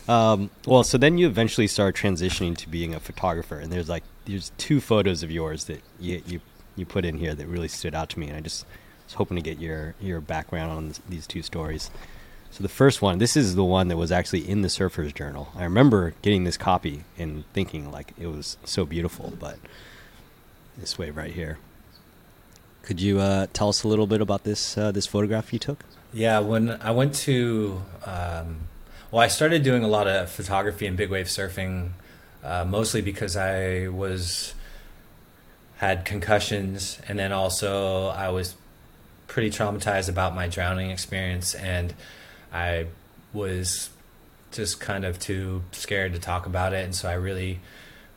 Um, well, so then you eventually start transitioning to being a photographer, and there's like there's two photos of yours that you you you put in here that really stood out to me, and I just was hoping to get your your background on this, these two stories. So the first one, this is the one that was actually in the Surfer's Journal. I remember getting this copy and thinking like it was so beautiful, but this wave right here. Could you uh, tell us a little bit about this uh, this photograph you took? Yeah, when I went to, um, well, I started doing a lot of photography and big wave surfing, uh, mostly because I was had concussions, and then also I was pretty traumatized about my drowning experience, and I was just kind of too scared to talk about it, and so I really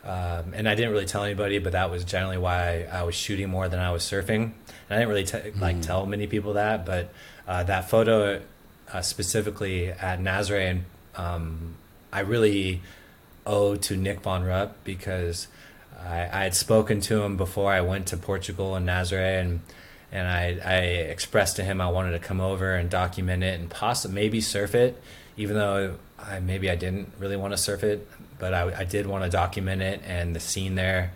um, and I didn't really tell anybody, but that was generally why I was shooting more than I was surfing. And I didn't really t- like mm. tell many people that, but uh, that photo uh, specifically at Nazare, um, I really owe to Nick Von Rupp because I, I, had spoken to him before I went to Portugal and Nazare, and and I, I expressed to him I wanted to come over and document it and possibly maybe surf it, even though I maybe I didn't really want to surf it but I, I did want to document it and the scene there.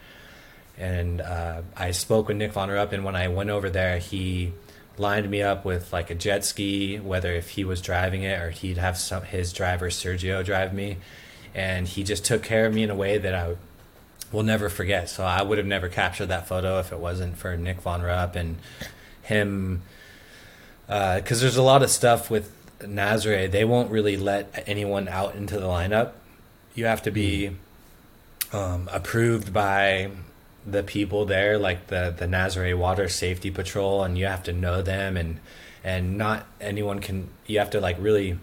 And uh, I spoke with Nick Von Rupp, and when I went over there, he lined me up with like a jet ski, whether if he was driving it or he'd have some his driver Sergio drive me, and he just took care of me in a way that I will never forget. So I would have never captured that photo if it wasn't for Nick Von Rupp and him, because uh, there's a lot of stuff with Nazare. They won't really let anyone out into the lineup you have to be um, approved by the people there, like the the Nazare Water Safety Patrol, and you have to know them, and and not anyone can. You have to like really,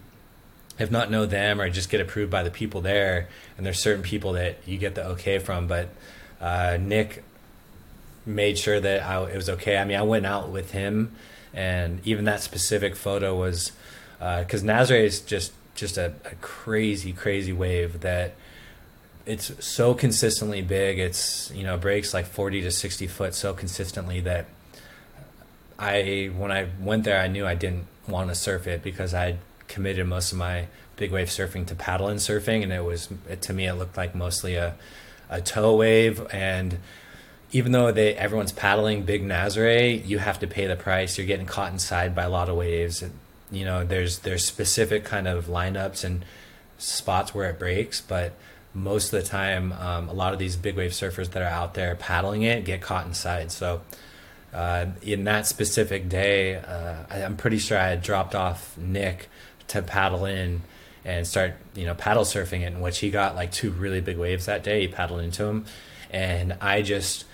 if not know them or just get approved by the people there. And there's certain people that you get the okay from, but uh, Nick made sure that I, it was okay. I mean, I went out with him, and even that specific photo was because uh, Nazare is just just a, a crazy, crazy wave that it's so consistently big. It's you know breaks like forty to sixty foot so consistently that I when I went there I knew I didn't want to surf it because I committed most of my big wave surfing to paddle and surfing, and it was it, to me it looked like mostly a a tow wave and even though they everyone's paddling big Nazare, you have to pay the price. You're getting caught inside by a lot of waves you know there's there's specific kind of lineups and spots where it breaks but most of the time um, a lot of these big wave surfers that are out there paddling it get caught inside. So uh, in that specific day uh, I, am pretty sure i had dropped off nick to paddle in and start you know paddle surfing it in which he got like two really big waves that day. He paddled into them and i just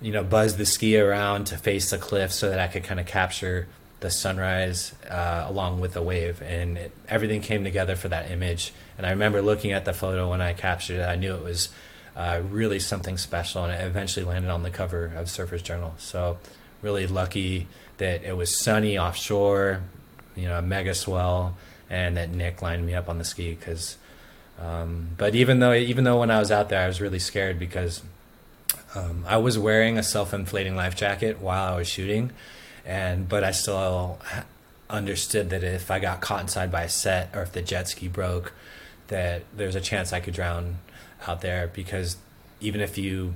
you know buzzed the ski around to face the cliff so that i could kind of capture the sunrise uh, along with the wave, and it, everything came together for that image. And I remember looking at the photo when I captured it. I knew it was uh, really something special, and it eventually landed on the cover of Surfer's Journal. So really lucky that it was sunny offshore, you know, a mega swell, and that Nick lined me up on the ski. Because, um, but even though even though when I was out there, I was really scared because Um, I was wearing a self-inflating life jacket while I was shooting, and but I still understood that if I got caught inside by a set or if the jet ski broke, that there's a chance I could drown out there because even if you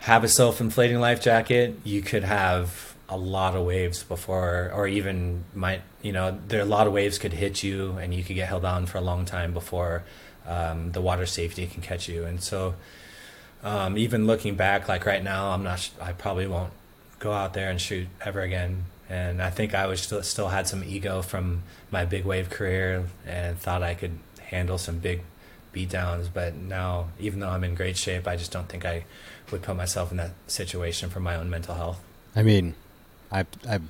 have a self-inflating life jacket, you could have a lot of waves before, or even might you know there a lot of waves could hit you and you could get held on for a long time before um, the water safety can catch you. And so, um, even looking back, like right now, I'm not. I probably won't go out there and shoot ever again. And I think I was still still had some ego from my big wave career and thought I could handle some big beat downs. But now, even though I'm in great shape, I just don't think I would put myself in that situation for my own mental health. I mean, I've I've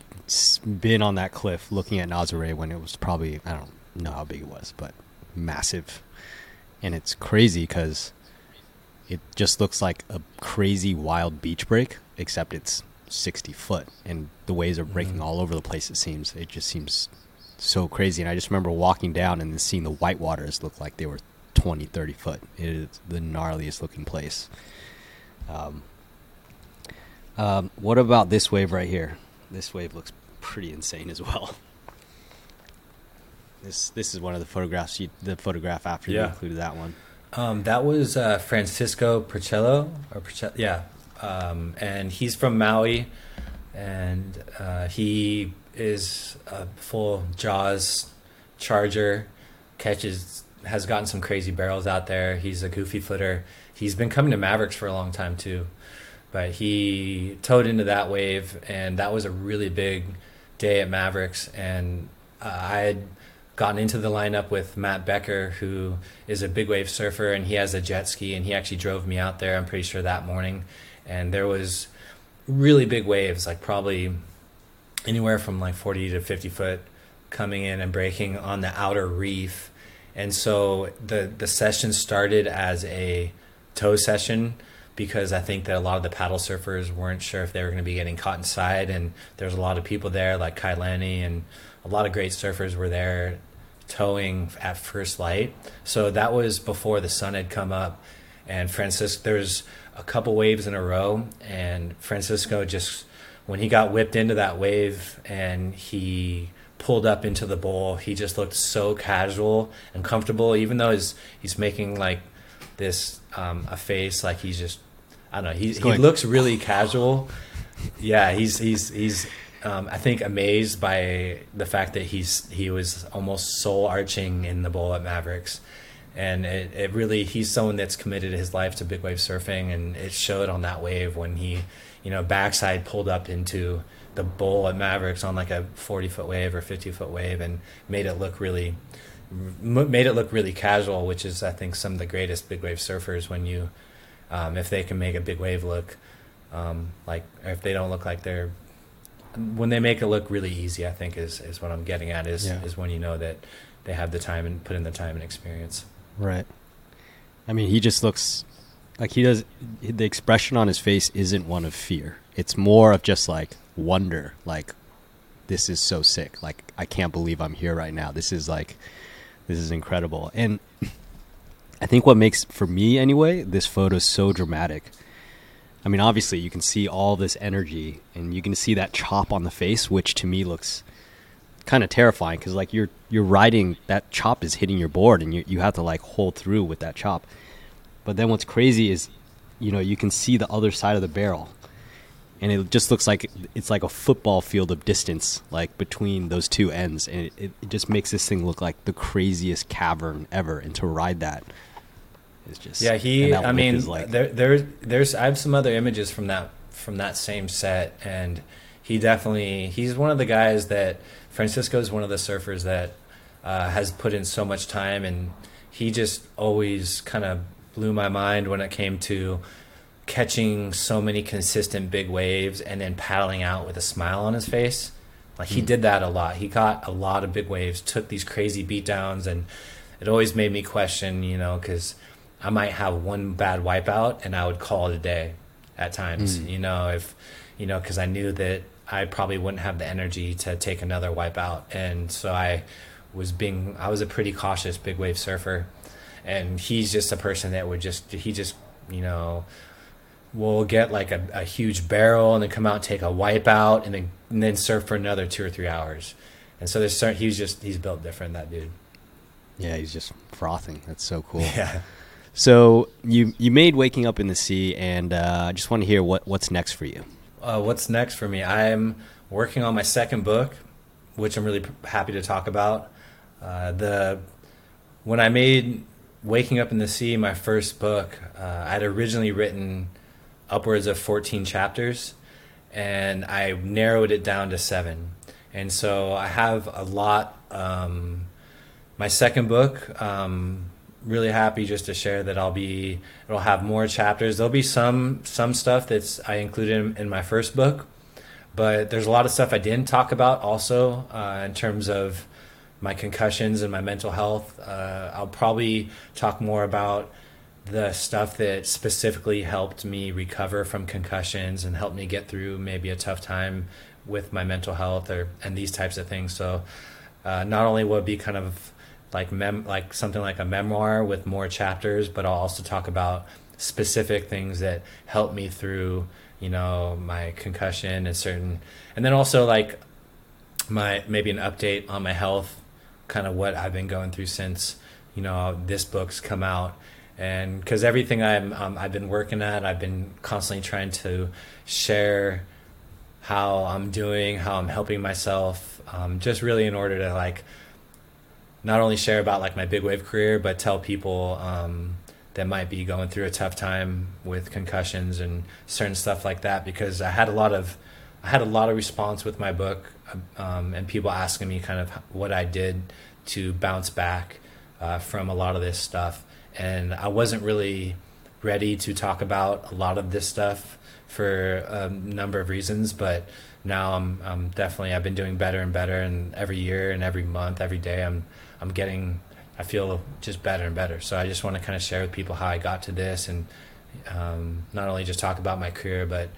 been on that cliff looking at Nazare when it was probably I don't know how big it was, but massive, and it's crazy because it just looks like a crazy wild beach break, except it's sixty foot, and the waves are breaking mm-hmm. all over the place. It seems it just seems so crazy, and I just remember walking down and seeing the white waters look like they were 20, 30 foot. It is the gnarliest looking place. Um, um, what about this wave right here? This wave looks pretty insane as well. [LAUGHS] This this is one of the photographs. You, the photograph after yeah. you included that one. Um, that was uh, Francisco Procello or Percello, yeah, um, and he's from Maui, and uh, he is a full Jaws charger, catches has gotten some crazy barrels out there. He's a goofy footer. He's been coming to Mavericks for a long time too, but he towed into that wave, and that was a really big day at Mavericks. And uh, I had gotten into the lineup with Matt Becker, who is a big wave surfer, and he has a jet ski, and he actually drove me out there. I'm pretty sure that morning, and there was really big waves, like probably anywhere from like 40 to 50 foot coming in and breaking on the outer reef. And so the the session started as a tow session because I think that a lot of the paddle surfers weren't sure if they were going to be getting caught inside, and there's a lot of people there like Kai Lenny and a lot of great surfers were there towing at first light. So that was before the sun had come up, and Francisco there's a couple waves in a row, and Francisco just when he got whipped into that wave and he pulled up into the bowl, he just looked so casual and comfortable, even though he's he's making like this um, a face like he's just I don't know. He he looks really casual. Yeah, he's he's he's um, I think amazed by the fact that he's he was almost soul arching in the bowl at Mavericks, and it, it really he's someone that's committed his life to big wave surfing, and it showed on that wave when he you know, backside pulled up into the bowl at Mavericks on like a 40 foot wave or 50 foot wave and made it look really made it look really casual, which is I think some of the greatest big wave surfers when you um, if they can make a big wave look um, like if they don't look like they're when they make it look really easy, I think is is what I'm getting at is yeah. is when you know that they have the time and put in the time and experience. Right. I mean, he just looks like he does the expression on his face isn't one of fear. It's more of just like wonder like this is so sick. Like i can't believe i'm here right now. This is like this is incredible. And [CLEARS THROAT] i think what makes for me anyway this photo so dramatic. I mean obviously you can see all this energy and you can see that chop on the face which to me looks kind of terrifying because like you're you're riding that chop is hitting your board and you, you have to like hold through with that chop but then what's crazy is, you know, you can see the other side of the barrel, and it just looks like it's like a football field of distance, like between those two ends, and it, it just makes this thing look like the craziest cavern ever. And to ride that is just yeah. He, I mean, like, there, there, there's I have some other images from that from that same set, and he definitely he's one of the guys that Francisco is one of the surfers that uh, has put in so much time and he just always kind of blew my mind when it came to catching so many consistent big waves and then paddling out with a smile on his face. Like he mm. did that a lot. He caught a lot of big waves, took these crazy beat downs, and it always made me question, you know, because I might have one bad wipeout and I would call it a day at times, mm. you know, if, you know, because I knew that I probably wouldn't have the energy to take another wipeout. And so I was being, I was a pretty cautious big wave surfer and he's just a person that would just he just you know will get like a, a huge barrel and then come out and take a wipe out and then and then surf for another two or three hours. And so there's certain, he's just he's built different that dude. Yeah, he's just frothing. That's so cool. [LAUGHS] Yeah. So you you made waking up in the sea, and uh, I just want to hear what what's next for you. Uh, what's next for me? I'm working on my second book, which I'm really happy to talk about. Uh, the when I made Waking Up in the Sea, my first book, uh, I'd originally written upwards of 14 chapters, and I narrowed it down to seven. And so I have a lot. Um, my second book, um, really happy just to share that I'll be it'll have more chapters. There'll be some some stuff that's I included in, in my first book, but there's a lot of stuff I didn't talk about also uh, in terms of my concussions and my mental health. Uh, I'll probably talk more about the stuff that specifically helped me recover from concussions and helped me get through maybe a tough time with my mental health or and these types of things. So uh, not only will it be kind of like mem like something like a memoir with more chapters, but I'll also talk about specific things that helped me through you know my concussion and certain and then also like my maybe an update on my health kind of what I've been going through since you know this book's come out. And because everything I'm um, I've been working at I've been constantly trying to share how I'm doing how I'm helping myself um, just really in order to like not only share about like my big wave career, but tell people um, that might be going through a tough time with concussions and certain stuff like that. Because I had a lot of, I had a lot of response with my book, um, and people asking me kind of what I did to bounce back uh, from a lot of this stuff, and I wasn't really ready to talk about a lot of this stuff for a number of reasons, but now I'm, I'm definitely I've been doing better and better, and every year and every month, every day, I'm I'm getting, I feel just better and better. So I just want to kind of share with people how I got to this and um, not only just talk about my career, but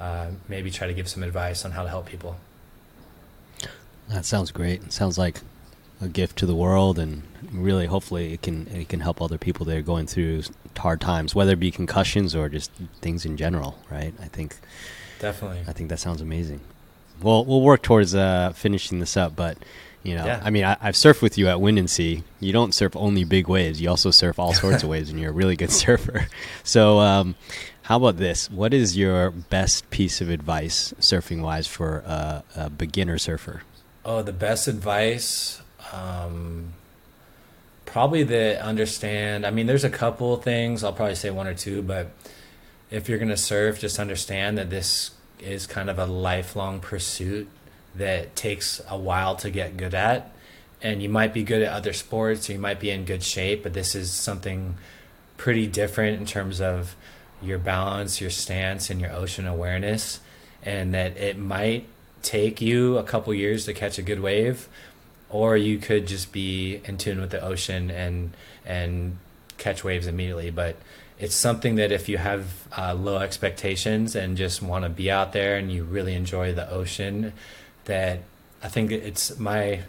uh, maybe try to give some advice on how to help people. That sounds great. It sounds like a gift to the world, and really, hopefully, it can it can help other people that are going through hard times, whether it be concussions or just things in general. Right? I think definitely. I think that sounds amazing. Well, we'll work towards uh, finishing this up, but you know, yeah. I mean, I, have surfed with you at Windansea. You don't surf only big waves; you also surf all sorts of [LAUGHS] waves, and you're a really good surfer. [LAUGHS] So, um, how about this? What is your best piece of advice, surfing wise, for a, a beginner surfer? Oh, the best advice, um, probably the understand. I mean, there's a couple things. I'll probably say one or two, but if you're gonna surf, just understand that this is kind of a lifelong pursuit that takes a while to get good at. And you might be good at other sports, or you might be in good shape, but this is something pretty different in terms of your balance, your stance, and your ocean awareness. And that it might take you a couple years to catch a good wave, or you could just be in tune with the ocean and and catch waves immediately. But it's something that if you have uh, low expectations and just want to be out there and you really enjoy the ocean that I think it's my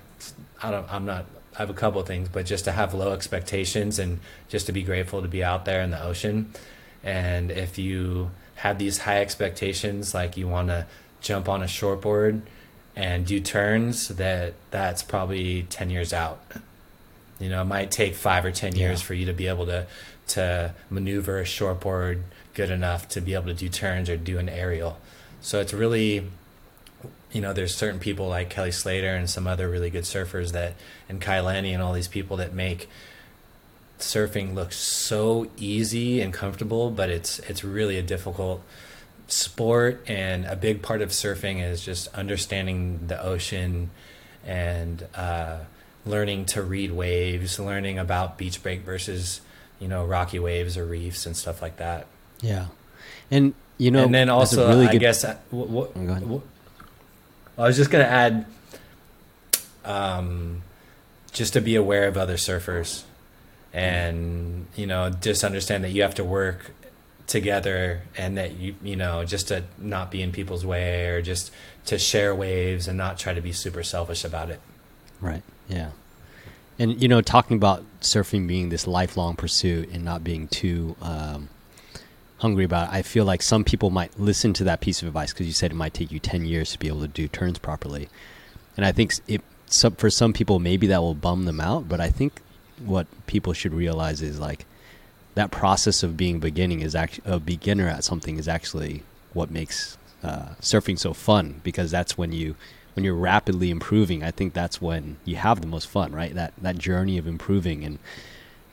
I don't I'm not I have a couple of things, but just to have low expectations and just to be grateful to be out there in the ocean. And if you have these high expectations, like you want to jump on a shortboard and do turns, that that's probably ten years out. You know, it might take five or ten years yeah. for you to be able to to maneuver a shortboard good enough to be able to do turns or do an aerial. So it's really you know, there's certain people like Kelly Slater and some other really good surfers that, and Kai Lenny and all these people that make surfing look so easy and comfortable, but it's it's really a difficult sport. And a big part of surfing is just understanding the ocean and uh, learning to read waves, learning about beach break versus you know rocky waves or reefs and stuff like that. Yeah, and you know, and then also really I guess uh, what, what, I was just gonna add, um, just to be aware of other surfers, and you know, just understand that you have to work together, and that you you know, just to not be in people's way, or just to share waves and not try to be super selfish about it. Right. Yeah. And you know, talking about surfing being this lifelong pursuit and not being too um, hungry about it. I feel like some people might listen to that piece of advice because you said it might take you 10 years to be able to do turns properly. And I think it, some, for some people, maybe that will bum them out. But I think what people should realize is like that process of being beginning is actually a beginner at something is actually what makes uh, surfing so fun because that's when you when you're rapidly improving i think that's when you have the most fun right that that journey of improving and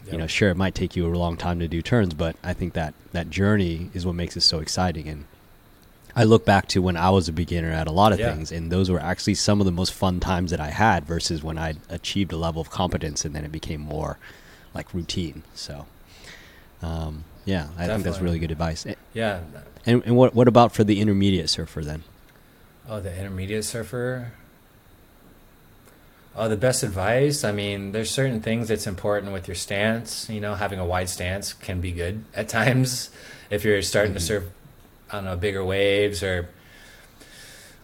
yep. you know sure it might take you a long time to do turns but i think that that journey is what makes it so exciting and i look back to when i was a beginner at a lot of yeah. things and those were actually some of the most fun times that i had versus when i achieved a level of competence and then it became more like routine so um, yeah, I Definitely. think that's really good advice. Yeah. And, and what what about for the intermediate surfer then? Oh, the intermediate surfer. Oh, the best advice. I mean, there's certain things that's important with your stance. You know, having a wide stance can be good [LAUGHS] at times if you're starting mm-hmm. to surf, I don't know, bigger waves or.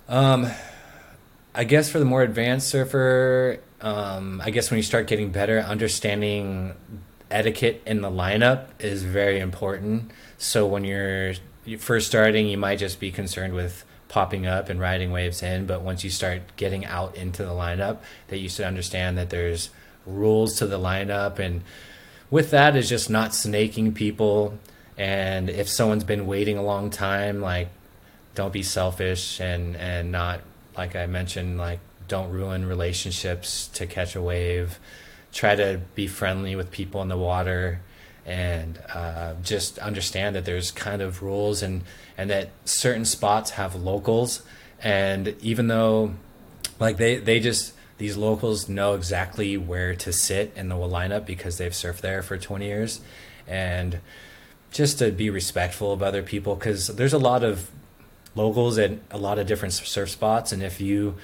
Um, I guess for the more advanced surfer, um, I guess when you start getting better, understanding etiquette in the lineup is very important. So when you're first starting, you might just be concerned with popping up and riding waves in, but once you start getting out into the lineup, that you should understand that there's rules to the lineup. And with that is just not snaking people. And if someone's been waiting a long time like don't be selfish and and not like I mentioned like don't ruin relationships to catch a wave. Try to be friendly with people in the water and uh, just understand that there's kind of rules and and that certain spots have locals. And even though like they they just these locals know exactly where to sit in the lineup because they've surfed there for 20 years. And just to be respectful of other people because there's a lot of locals at a lot of different surf spots. And if you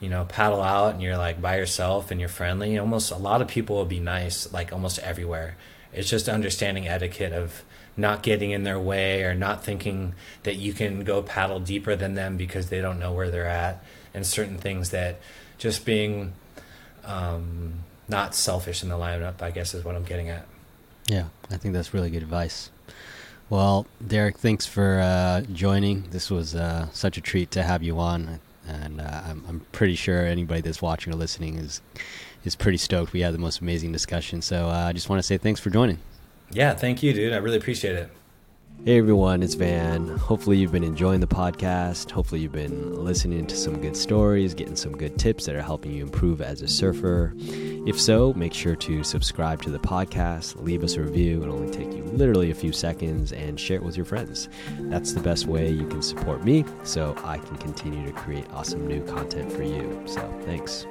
you know, paddle out and you're like by yourself and you're friendly, almost a lot of people will be nice, like almost everywhere. It's just understanding etiquette of not getting in their way or not thinking that you can go paddle deeper than them because they don't know where they're at, and certain things that just being um, not selfish in the lineup, I guess, is what I'm getting at. Yeah, I think that's really good advice. Well, Derek, thanks for uh, joining. This was uh, such a treat to have you on and uh, I'm, I'm pretty sure anybody that's watching or listening is is pretty stoked. We had the most amazing discussion. So uh, I just want to say thanks for joining. Yeah, thank you, dude. I really appreciate it. Hey everyone, it's Van. Hopefully, you've been enjoying the podcast. Hopefully, you've been listening to some good stories, getting some good tips that are helping you improve as a surfer. If so, make sure to subscribe to the podcast, leave us a review. It'll only take you literally a few seconds and share it with your friends. That's the best way you can support me so I can continue to create awesome new content for you. So, thanks.